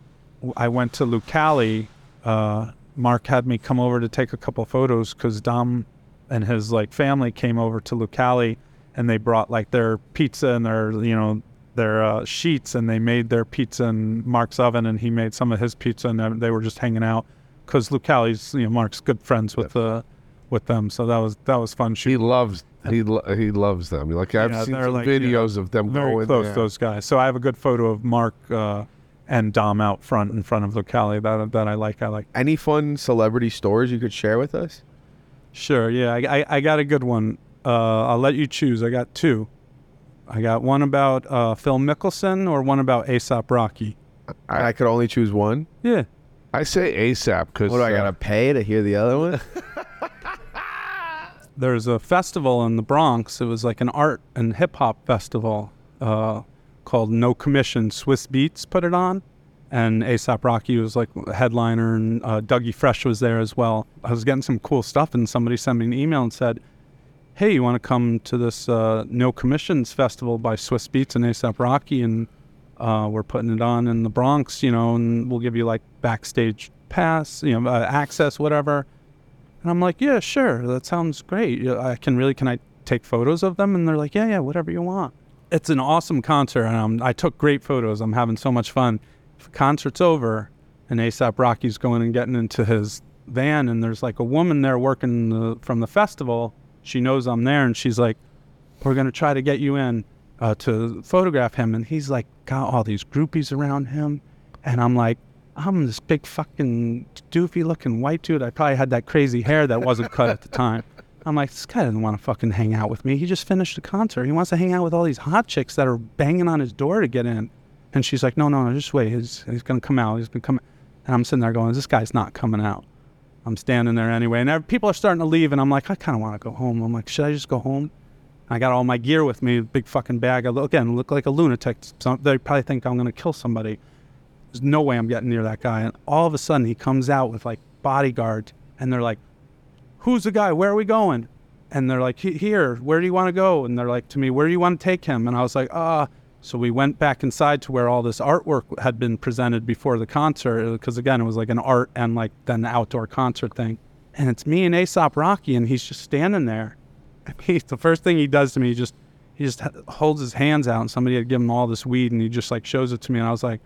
I went to Lucali. Uh, Mark had me come over to take a couple photos because Dom and his like family came over to Lucali, and they brought like their pizza and their you know their uh, sheets, and they made their pizza in Mark's oven, and he made some of his pizza, and they were just hanging out because Lucali's you know Mark's good friends with the with them, so that was that was fun. He loves. He lo- he loves them. Like I've Yeah, seen like, yeah, videos of them very going close there. those guys. So I have a good photo of Mark uh, and Dom out front in front of Lucali that that I like. I like. Any fun celebrity stories you could share with us? Sure, yeah, I, I, I got a good one. Uh, I'll let you choose. I got two. I got one about uh, Phil Mickelson or one about ASAP Rocky. I, I could only choose one. Yeah. I say ASAP because What do I gotta pay to hear the other one? there's a festival in the Bronx. It was like an art and hip hop festival uh, called No Commission. Swizz Beatz put it on, and ASAP Rocky was like a headliner, and uh, Dougie Fresh was there as well. I was getting some cool stuff, and somebody sent me an email and said, "Hey, you want to come to this uh, No Commissions festival by Swizz Beatz and ASAP Rocky, and uh, we're putting it on in the Bronx, you know, and we'll give you like backstage pass, you know, uh, access, whatever." And I'm like, "Yeah, sure, that sounds great. I can really, can I take photos of them?" And they're like, "Yeah, yeah, whatever you want." It's an awesome concert, and um, I took great photos. I'm having so much fun. If concert's over, and ASAP Rocky's going and getting into his van, and there's like a woman there working the, from the festival. She knows I'm there, and she's like, "We're gonna try to get you in uh, to photograph him." And he's like, got all these groupies around him, and I'm like, I'm this big fucking doofy looking white dude. I probably had that crazy hair that wasn't cut at the time. I'm like, this guy doesn't want to fucking hang out with me. He just finished the concert. He wants to hang out with all these hot chicks that are banging on his door to get in. And she's like, no, no, no, just wait. He's, he's going to come out. He's going to come. And I'm sitting there going, this guy's not coming out. I'm standing there anyway. And people are starting to leave. And I'm like, I kind of want to go home. I'm like, should I just go home? I got all my gear with me, big fucking bag. I look, again, look like a lunatic. They probably think I'm going to kill somebody. There's no way I'm getting near that guy. And all of a sudden, he comes out with like bodyguard. And they're like, who's the guy? Where are we going? And they're like, here, where do you want to go? And they're like to me, where do you want to take him? And I was like, ah. So we went back inside to where all this artwork had been presented before the concert, because again, it was like an art and like then the outdoor concert thing. And it's me and ASAP Rocky, and he's just standing there. And He, the first thing he does to me, he just he just holds his hands out, and somebody had given him all this weed, and he just like shows it to me, and I was like,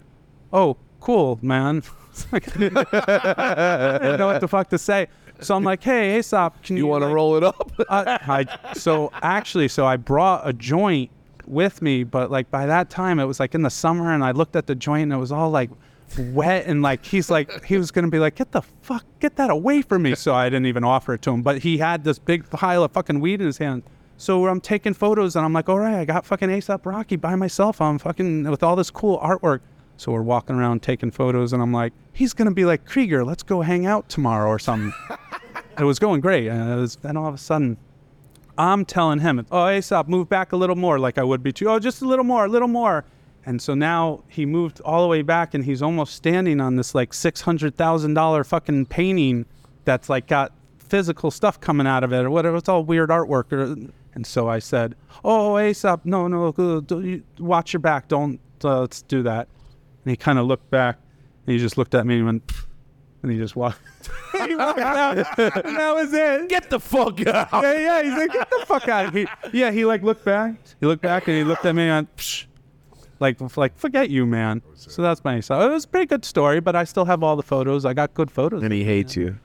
oh, cool, man. Like- I didn't know what the fuck to say. So I'm like, hey, ASAP, can you, You want to like- roll it up? uh, I, so actually, so I brought a joint with me, but like by that time it was like in the summer, and I looked at the joint and it was all like wet and like he's like he was gonna be like, get the fuck, get that away from me. So I didn't even offer it to him, but he had this big pile of fucking weed in his hand. So I'm taking photos and I'm like, all right, I got fucking ASAP Rocky by myself. I'm fucking with all this cool artwork. So we're walking around taking photos, and I'm like, he's gonna be like Krieger. Let's go hang out tomorrow or something. it was going great, and was, then all of a sudden, I'm telling him, "Oh, ASAP, move back a little more, like I would be too. Oh, just a little more, a little more." And so now he moved all the way back, and he's almost standing on this like six hundred thousand dollar fucking painting that's like got physical stuff coming out of it or whatever. It's all weird artwork. Or, and so I said, "Oh, ASAP, no, no, uh, you- watch your back. Don't uh, let's do that." And he kind of looked back, and he just looked at me and went, and he just walked. he walked out, and that was it. Get the fuck out. Yeah, yeah. He's like, get the fuck out of here. Yeah, he like looked back. He looked back and he looked at me and Psh, like, like forget you, man. Oh, so that's my so it was a pretty good story, but I still have all the photos. I got good photos. And he hates you.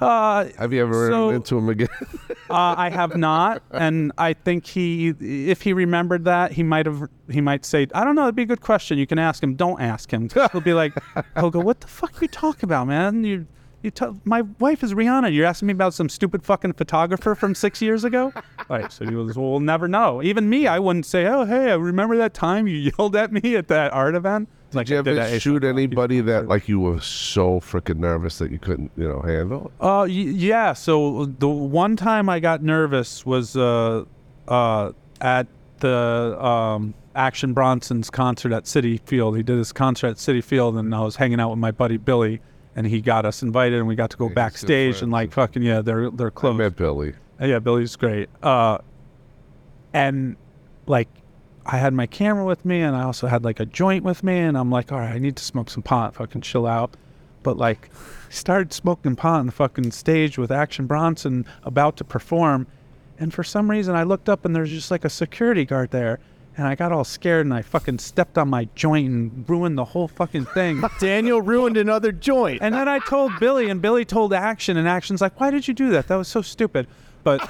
Uh, Have you ever So- run into him again? uh, I have not, and I think he, if he remembered that, he might have, he might say, I don't know. It'd be a good question. You can ask him. Don't ask him. He'll be like, he'll go, what the fuck are you talking about, man? You, you, t- my wife is Rihanna. You're asking me about some stupid fucking photographer from six years ago. All right, so he goes, well, we'll never know. Even me, I wouldn't say, oh, hey, I remember that time you yelled at me at that art event. Like, Did you I ever shoot anybody that like you were so freaking nervous that you couldn't, you know, handle? Uh, y- yeah. So the one time I got nervous was uh, uh, at the um, Action Bronson's concert at Citi Field. He did his concert at Citi Field, and I was hanging out with my buddy Billy, and he got us invited, and we got to go Yeah, backstage and like fucking yeah, they're they're I close. met Billy. Yeah, Billy's great. Uh, and like, I had my camera with me, and I also had like a joint with me, and I'm like, all right, I need to smoke some pot, fucking chill out. But like, I started smoking pot on the fucking stage with Action Bronson about to perform, and for some reason I looked up and there's just like a security guard there. And I got all scared and I fucking stepped on my joint and ruined the whole fucking thing. Daniel ruined another joint. And then I told Billy, and Billy told Action, and Action's like, "Why did you do that? That was so stupid." But,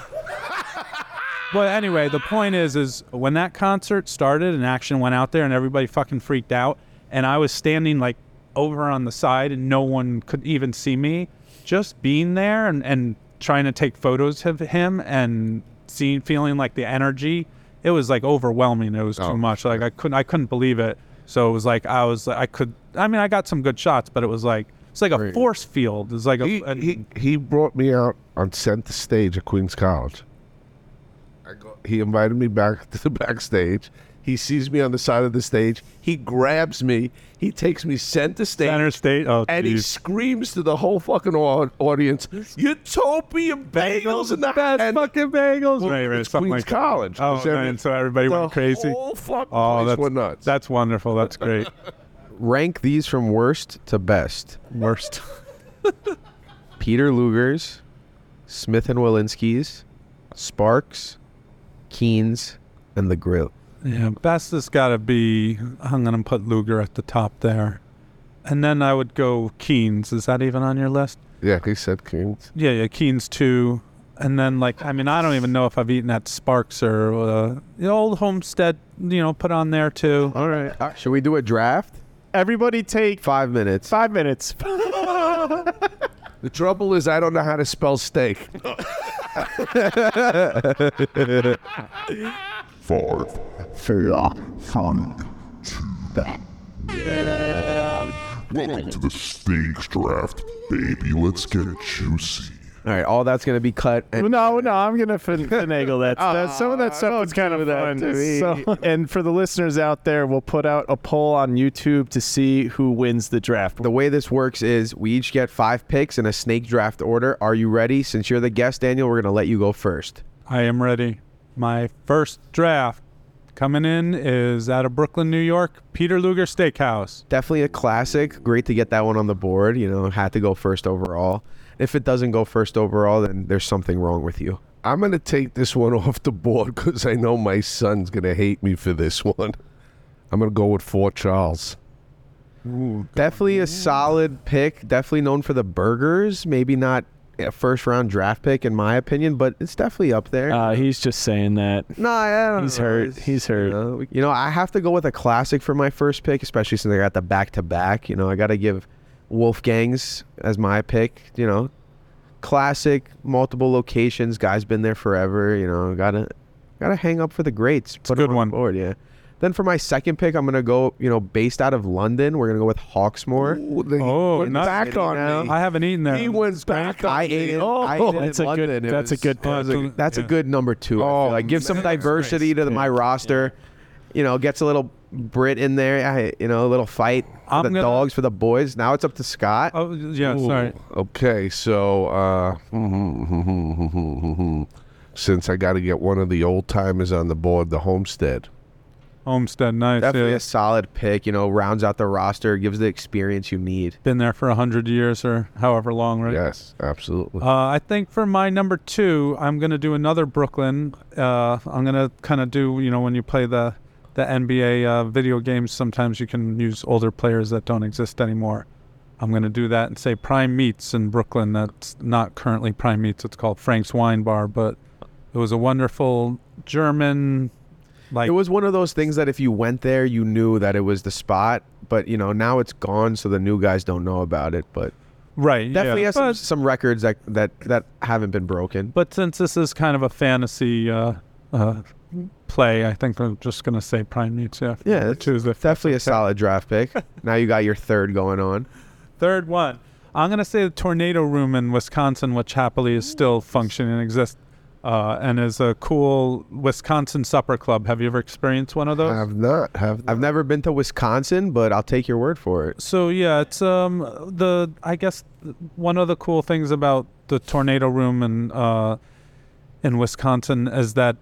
but anyway, the point is, is when that concert started and Action went out there, and everybody fucking freaked out, and I was standing like over on the side, and no one could even see me. Just being there and and trying to take photos of him and seeing, feeling like the energy, it was like overwhelming. It was Oh, too much. Like I couldn't, I couldn't believe it. So it was like I was, I could. I mean, I got some good shots, but it was like It's like a force field. It's like a, He, a- he he brought me out on center stage at Queens College. I go, he invited me back to the backstage. He sees me on the side of the stage. He grabs me. He takes me center stage. center state. Oh, and he screams to the whole fucking au- audience, "Utopia bagels in the best and fucking bagels. Well, right, right. it's Something Queens like that. College. Oh, Is every- and so everybody went crazy. whole fucking Oh, place that's went nuts. That's wonderful. That's great. Rank these from worst to best. Worst. Peter Luger's, Smith and Wollensky's, Sparks, Keens, and the Grill. Yeah, best has got to be. I'm gonna put Luger at the top there, and then I would go Keens. Is that even on your list? yeah, he said Keens. Yeah, yeah, Keens too. and then like I mean I don't even know if I've eaten at Sparks or uh, the old Homestead. You know, put on there too. All right. Uh, Should we do a draft? Everybody take Five minutes. five minutes. The trouble is, I don't know how to spell steak. Four, one, two, Welcome to the stakes draft, baby. Let's get juicy. All right. All that's gonna be cut. And no, no, I'm gonna fin- finagle that. that. Some of that stuff is kind of fun. to me. So, and for the listeners out there, we'll put out a poll on YouTube to see who wins the draft. the way this works is we each get five picks in a snake draft order. Are you ready? Since you're the guest, Daniel, we're gonna let you go first. I am ready. My first draft coming in is out of Brooklyn, New York. Peter Luger Steakhouse. Definitely a classic. Great to get that one on the board. You know, had to go first overall. If it doesn't go first overall, then there's something wrong with you. I'm gonna take this one off the board because I know my son's gonna hate me for this one. I'm gonna go with 4 Charles. Definitely a solid pick. Definitely known for the burgers. Maybe not a first round draft pick in my opinion, but it's definitely up there. Uh, he's just saying that. no, I don't he's know. hurt. He's hurt. You know, you know, I have to go with a classic for my first pick, especially since I got the back to back. You know, I got to give Wolfgang's as my pick. You know, classic, multiple locations. Guy's been there forever. You know, gotta gotta hang up for the greats. It's a good on one. Board, yeah. Then for my second pick, I'm gonna go. You know, based out of London, we're gonna go with Hawksmoor. Ooh, they Oh, went not- back on now. me. I haven't eaten there. He went back on I me. ate it. Oh, I ate it That's in a good- London. It that's a good Oh, pick. that's a- That's a good number two. I Oh, feel like give some man, diversity to the, my roster. You know, gets a little Brit in there. I, you know, a little fight for I'm the gonna- dogs for the boys. Now it's up to Scott. Oh yeah, Ooh, sorry. Okay, so uh, since I got to get one of the old timers on the board, the Homestead. Homestead, nice. Definitely yeah. a solid pick. You know, rounds out the roster, gives the experience you need. Been there for a hundred years or however long, right? Yes, absolutely. Uh, I think for my number two, I'm gonna do another Brooklyn. Uh, I'm gonna kind of do, you know, when you play the the NBA uh, video games, sometimes you can use older players that don't exist anymore. I'm gonna do that and say Prime Meats in Brooklyn. That's not currently Prime Meats. It's called Frank's Wine Bar, but it was a wonderful German, like It was one of those things that if you went there, you knew that it was the spot. But you know, now it's gone, so the new guys don't know about it. But right. definitely yeah. has some, some records that that that haven't been broken. But since this is kind of a fantasy uh, uh, play, I think I'm just gonna say Prime Meats. Yeah. Yeah, that's choose the Definitely a solid draft pick. now you got your third going on. third one. I'm gonna say the Tornado Room in Wisconsin, which happily is still functioning and exists, uh, and is a cool Wisconsin supper club. Have you ever experienced one of those? have not. Have I've never been to Wisconsin, but I'll take your word for it. So yeah, it's um the I guess one of the cool things about the tornado room in uh in Wisconsin is that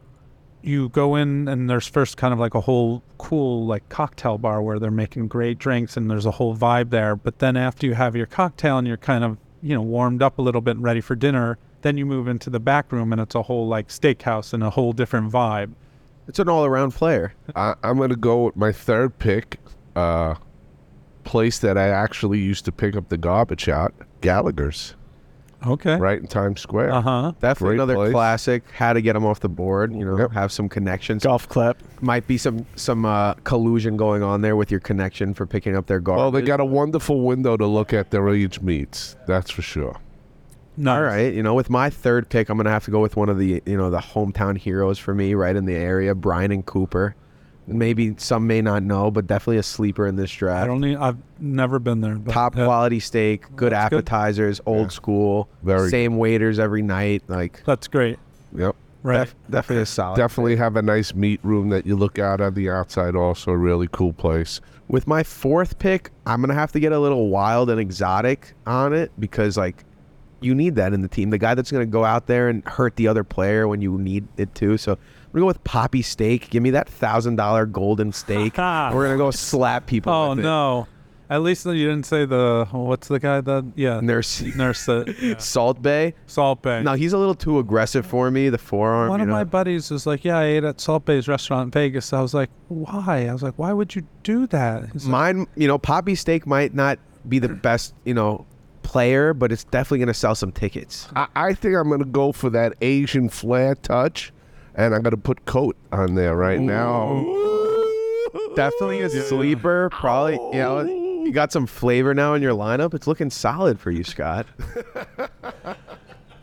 you go in and there's first kind of like a whole cool like cocktail bar where they're making great drinks and there's a whole vibe there. But then after you have your cocktail and you're kind of you know warmed up a little bit and ready for dinner, then you move into the back room and it's a whole like steakhouse and a whole different vibe. It's an all-around player. I, I'm going to go with my third pick. Uh, place that I actually used to pick up the garbage out, Gallagher's, Okay. right in Times Square. Uh huh. Definitely Great another place. classic. How to get them off the board. You know, Yep. have some connections. Golf clap. Might be some some uh, collusion going on there with your connection for picking up their garbage. Well, they got a wonderful window to look at their aged meats. That's for sure. Nice. All right, you know, with my third pick, I'm gonna have to go with one of the you know the hometown heroes for me, right in the area, Bryant and Cooper. Maybe some may not know, but definitely a sleeper in this draft. I draft. don't need. I've never been there. But, Top quality steak, good That's good. appetizers, old school, Very same waiters every night. Like That's great. Yep. Right. def- definitely a solid. Definitely have a nice meat room that you look out on the outside. Also, a really cool place. With my fourth pick, I'm gonna have to get a little wild and exotic on it because like you need that in the team. The guy that's gonna go out there and hurt the other player when you need it to. So I'm gonna go with Papi Steak. Give me that thousand dollar golden steak. We're gonna go slap people. Oh with it. no! At least you didn't say the what's the guy that yeah Nurse nurse that yeah. Salt Bae. Salt Bae. No, he's a little too aggressive for me. The forearm. One you of know? my buddies was like, "Yeah, I ate at Salt Bae's restaurant in Vegas." I was like, "Why?" I was like, "Why would you do that?" He's like, Mine, you know, Papi Steak might not be the best, you know, player, but it's definitely gonna sell some tickets. I, I think I'm going to go for that Asian flair touch, and I'm going to put Cote on there right now. Definitely a sleeper. Probably, you know, you got some flavor now in your lineup. It's looking solid for you, Scott.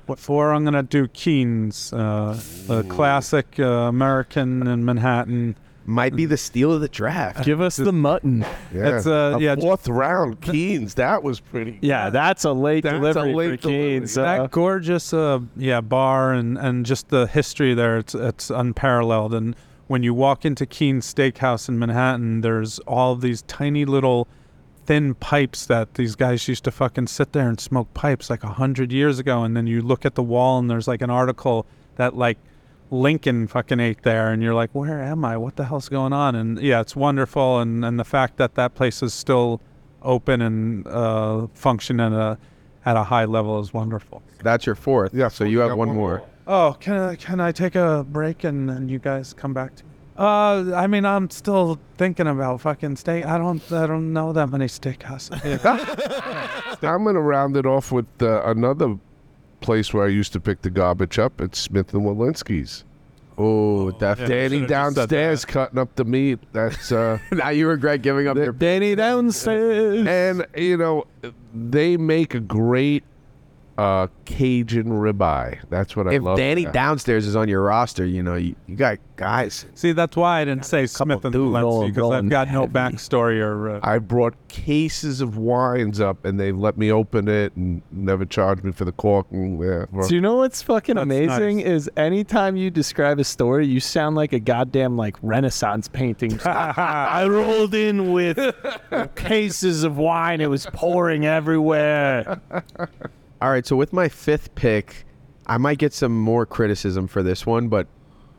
What for? I'm gonna do Keen's, uh, a classic uh, American in Manhattan. Might be the steal of the draft. Give us the mutton. Yeah, It's, uh, a yeah, fourth round Keens. That was pretty. Yeah, that's a late That's a delivery late for Keens. delivery. Uh, that gorgeous, uh, yeah, bar and and just the history there. It's it's unparalleled. And when you walk into Keen's Steakhouse in Manhattan, there's all of these tiny little thin pipes that these guys used to fucking sit there and smoke pipes like a hundred years ago. And then you look at the wall and there's like an article that like Lincoln fucking ate there, and you're like, where am I? What the hell's going on? And yeah, it's wonderful. And and the fact that that place is still open and uh, function at a at a high level is wonderful. That's your fourth. Yeah, So you have got one one more. Oh, can I can I take a break and, and you guys come back to me? Uh, I mean, I'm still thinking about fucking steak. I don't I don't know that many steakhouses. I'm going to round it off with uh, another place where I used to pick the garbage up. at Smith and Wollensky's. Oh, definitely. Danny should've downstairs cutting up the meat. That's uh, now you regret giving up The- your. Danny downstairs. and you know they make a great uh, Cajun ribeye. That's what I If love. If Danny there. downstairs is on your roster, you know you, you got guys. See, that's why I didn't say Smith and dudes because I've rolling got no backstory or. Uh, I brought cases of wines up, and they let me open it and never charged me for the cork. And, yeah, well, Do you know what's fucking That's amazing nice. is anytime you describe a story, you sound like a goddamn like Renaissance painting. I rolled in with cases of wine. It was pouring everywhere. All right, so with my fifth pick, I might get some more criticism for this one, but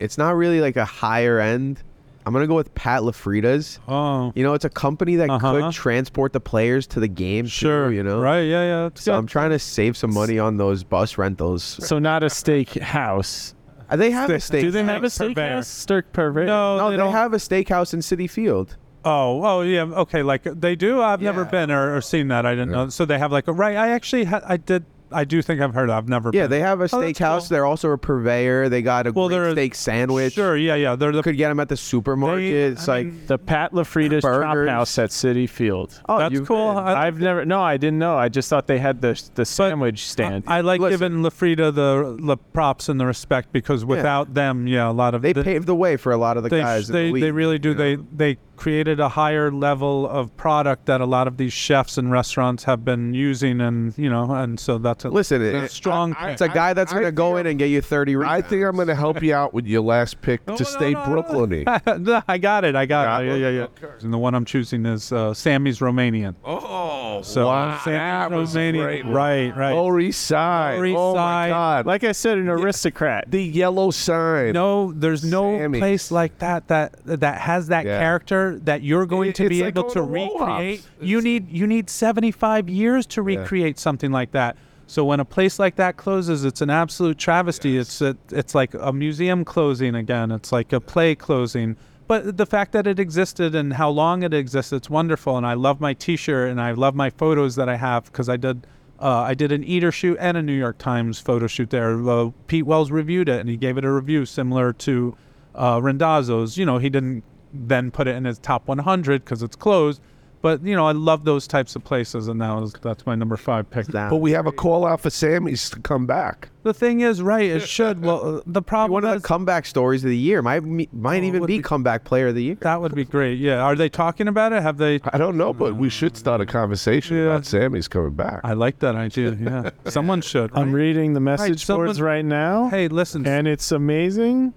it's not really like a higher end. I'm gonna go with Pat LaFrieda's. oh, You know, it's a company that Uh-huh. could transport the players to the game. too, sure. you know. Right? Yeah, yeah. So got- I'm trying to save some money on those bus rentals. So not a steak house. Uh, They have a Steak- steak. Do they have a Steak purveyor. steakhouse? Steak purveyor. no, No, they, they, don't. have a steakhouse in Citi Field. Oh, oh yeah. Okay, like they do. I've never been or, or seen that. I didn't know. So they have like a right. I actually ha- I did. I do think I've heard. Of, I've never. Yeah, been. they have a Oh, that's steakhouse. cool. They're also a purveyor. They got a Well, great they're a- steak sandwich. Sure. Yeah, yeah. They're the. Could get them at the supermarket. They- it's I like mean, The Pat LaFrieda's Chop Burgers. House at Citi Field. oh, that's cool. been. I, I've never. No, I didn't know. I just thought they had the the sandwich stand. I like Listen. giving LaFrieda the the props and the respect because without them, yeah, a lot of They the, paved the way for a lot of the they, guys. in they, the league, they really do. you know? They they created a higher level of product that a lot of these chefs and restaurants have been using, and you know, and so that's a Listen, a it, strong. I- it's a guy that's I gonna go in and get you 30 I think I'm going to help you out with your last pick No, to no, stay no, no. Brooklyny. No, I got it. I got Got it. it? Yeah, yeah, yeah. And the one I'm choosing is uh, Sammy's Romanian. Oh, So wow, Sammy's that was Romanian. great. Right, right. Lower East Side. Lower East oh Side. my God! like I said, an aristocrat. the yellow sign. No, there's no Sammy's. place like that that that has that Yeah. character that you're going to be like able to to recreate. You need you need 75 years to recreate something like that. So when a place like that closes, it's an absolute travesty. It's a, it's like a museum closing again. It's like a play closing. But the fact that it existed and how long it exists, it's wonderful. And I love my T-shirt and I love my photos that I have because I did uh, I did an Eater shoot and a New York Times photo shoot there. Uh, Pete Wells reviewed it and he gave it a review similar to uh, Randazzo's. You know, he didn't then put it in his top 100 because it's closed, But you know, I love those types of places, and that was that's my number five pick. Down. But we have a call out for Sammy's to come back. The thing is, right? It should. Well, uh, the problem one of is the comeback stories of the year might me- might even be be- comeback player of the year. that would be great. Yeah. Are they talking about it? Have they? I don't know, but we should start a conversation Yeah. about Sammy's coming back. I like that idea. Yeah. Someone should. I'm reading the message someone- boards right now, Hey, listen. and it's amazing.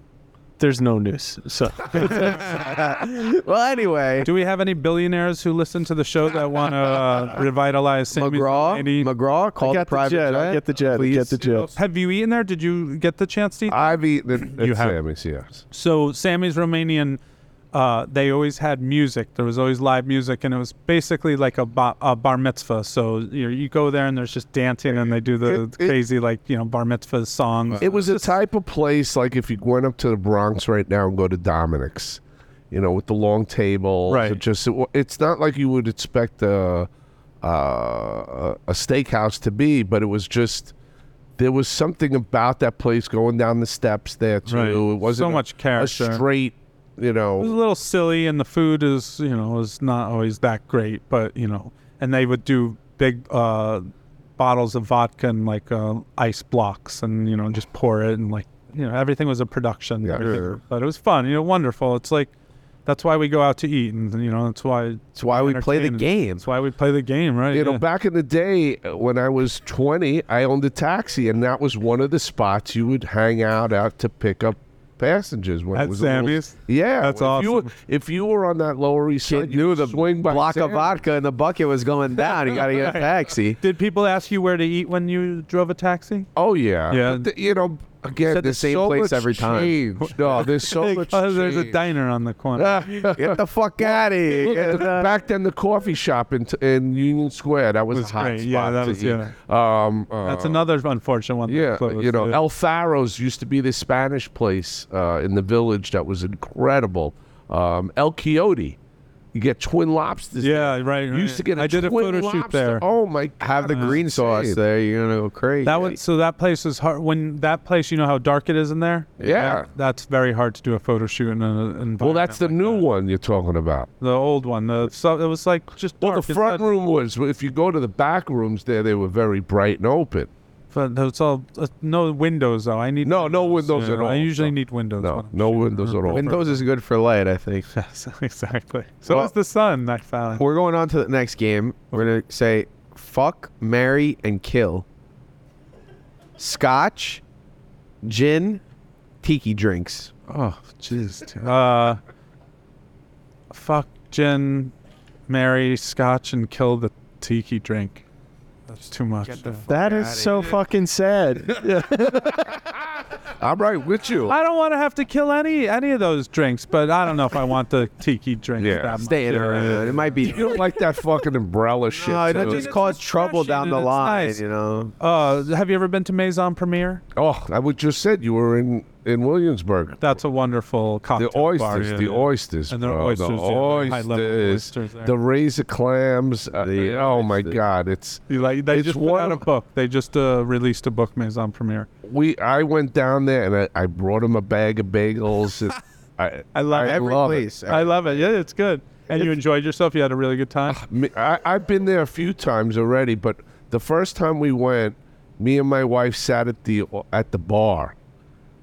There's no news. So well, anyway, Do we have any billionaires who listen to the show that want to uh, revitalize Sammy's McGraw, Lady? McGraw, call I the got the private jet. jet. Get the jet. Please. Get the jet. Have you eaten there? Did you get the chance to eat? I've eaten it at You have. Sammy's, yes. So Sammy's Romanian, uh, they always had music. There was always live music, and it was basically like a, ba- a bar mitzvah. So you you go there, and there's just dancing, and they do the It- it- crazy like you know bar mitzvah songs. It was a type of place like if you went up to the Bronx right now and go to Dominick's, you know, with the long table. Right. It just it, it's not like you would expect a, uh, a steakhouse to be, but it was just there was something about that place going down the steps there too. Right. It wasn't So much a character. straight, you It was a little silly, and the food is you know is not always that great, but you know, and they would do big uh, bottles of vodka and like uh, ice blocks, and you know just pour it, and like you know everything was a production. Yeah. Yeah. but it was fun, you know, wonderful. It's like that's why we go out to eat, and you know that's why It's why we play the game. That's why we play the game, right? You know, back in the day uh, when I was 20, I owned a taxi, and that was one of the spots you would hang out at to pick up passengers. When it was a little- yeah, That's if You were, awesome. if you were on that Lower East Kid Side, you knew the swing by block of Sammy's. vodka in the bucket was going down. You got to get a taxi. Did people ask you where to eat when you drove a taxi? Oh yeah, Yeah. But the- you know, again, the same so place every time. change. No, there's so much. Because there's a diner on the corner. Get the fuck out of here. Look, Get the- the- back then, the coffee shop in, in Union Square that was, Was a hot great. spot Yeah, that was- yeah. Um, That's uh, another unfortunate one. Yeah, you know. El Faro's used to be the Spanish place uh, in the village that was incredible. Um, El Quijote, you get twin lobsters. Yeah, there. right, You used to get a I did a twin photo shoot there. Oh my! God, Have the green sauce insane. there. You're going to go crazy. That was so that place is hard. When that place, you know how dark it is in there. Yeah. That- that's very hard to do a photo shoot in an environment. Well, that's the environment new like one you're talking about. The old one. The so it was like just Well, the front not- room was. If you go to the back rooms, there they were very bright and open. But it's all uh, no windows though. I need No, no windows Yeah, at all. I usually No. need windows. No, when I'm no shooting. windows at all. Windows is good for light, I think. Yes, exactly. So Well- is the sun. I found. We're going on to the next game. We're going to say fuck, marry, and kill. Scotch, gin, tiki drinks. Oh, jeez. Uh, fuck gin, marry Scotch, and kill the tiki drink. That's too much. that is so fucking sad. I'm right with you. I don't want to have to kill any any of those drinks, but I don't know if I want the tiki drink. Yeah. that much. Staying around. It might be. You don't like that fucking umbrella shit. No, that too. just cause trouble down the It's line, nice. you know. Uh, have you ever been to Maison Premiere? Oh, I would just said you were in in Williamsburg. That's a wonderful cocktail The oysters, bar, yeah, the yeah. oysters, And they're bro, oysters, the yeah, high-level oysters, oysters there. the razor clams. Uh, The oh my. God, it's You like, they It's just put out a book. They just uh, released a book, Maison Premiere. we. I went down there and I, I brought him a bag of bagels. and I I love I Every love it. I love it. Yeah, it's good. And you enjoyed yourself. You had a really good time. Me- I, I've been there a few times already, but the first time we went, me and my wife sat at the at the bar,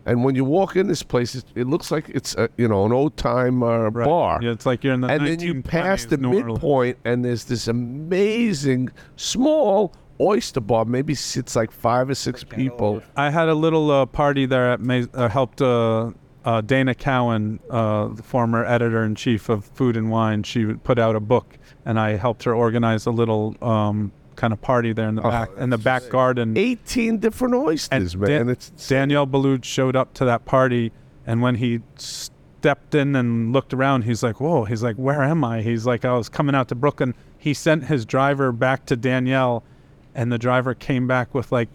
and when you walk in this place, it, it looks like it's a, you know an old time uh, Right. bar. Yeah, it's like you're in the and then you pass the New Orleans. midpoint, and there's this amazing small oyster bar. Maybe sits like five or six people. I had a little uh, party there at Mas- uh, helped uh, uh, Dana Cowin, uh, the former editor in chief of Food and Wine. She put out a book, and I helped her organize a little um, kind of party there in the Oh, back in the back garden. Eighteen different oysters, man. Dan- it's Daniel Boulud showed up to that party, and when he stepped in and looked around, he's like, "Whoa!" He's like, "Where am I?" He's like, "I was coming out to Brooklyn." He sent his driver back to Daniel, and the driver came back with like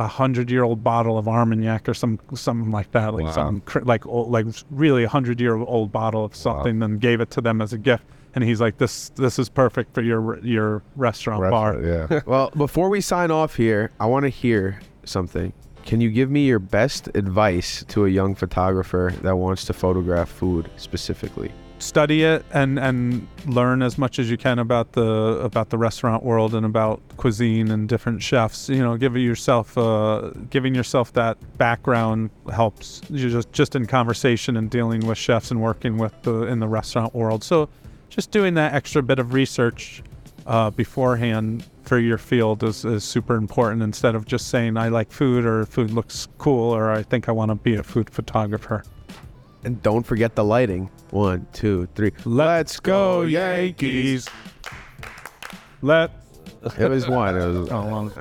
a hundred-year-old bottle of Armagnac or some something like that, like Wow. some like old, like really a hundred-year-old bottle of something, and gave it to them as a gift. And he's like, "This this is perfect for your your restaurant bar." yeah. Well, before we sign off here, I want to hear something. Can you give me your best advice to a young photographer that wants to photograph food specifically? Study it and and learn as much as you can about the about the restaurant world and about cuisine and different chefs you know giving yourself uh giving yourself that background helps you just just in conversation and dealing with chefs and working with the in the restaurant world so just doing that extra bit of research uh, beforehand for your field is, is super important instead of just saying I like food or food looks cool or I think I want to be a food photographer. And don't forget the lighting. One, two, three. Let's go Yankees. Let It was one. It was, oh, long.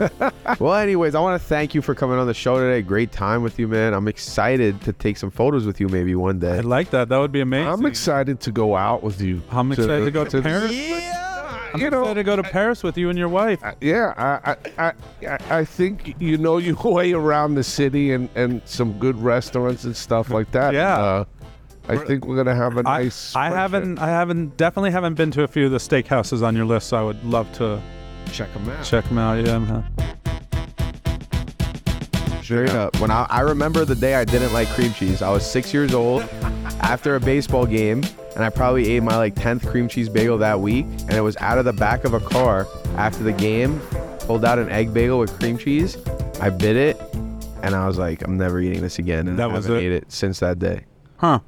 well, anyways, I want to thank you for coming on the show today. Great time with you, man. I'm excited to take some photos with you maybe one day. I'd like that. That would be amazing. I'm excited to go out with you. I'm excited to go to Paris. Yeah, I'm you know, excited to go to Paris with you and your wife. Uh, yeah, I, I, I, I- I think you know your way around the city and, and some good restaurants and stuff like that. Yeah. Uh, I think we're gonna have a nice. I friendship. haven't, I haven't, definitely haven't been to a few of the steakhouses on your list. So I would love to check them out. check them out. Yeah, Straight up. When I, I remember the day I didn't like cream cheese. I was six years old after a baseball game, and I probably ate my like tenth cream cheese bagel that week, and it was out of the back of a car after the game. Pulled out an egg bagel with cream cheese. I bit it, and I was like, I'm never eating this again. And That I was haven't it? ate it since that day. Huh.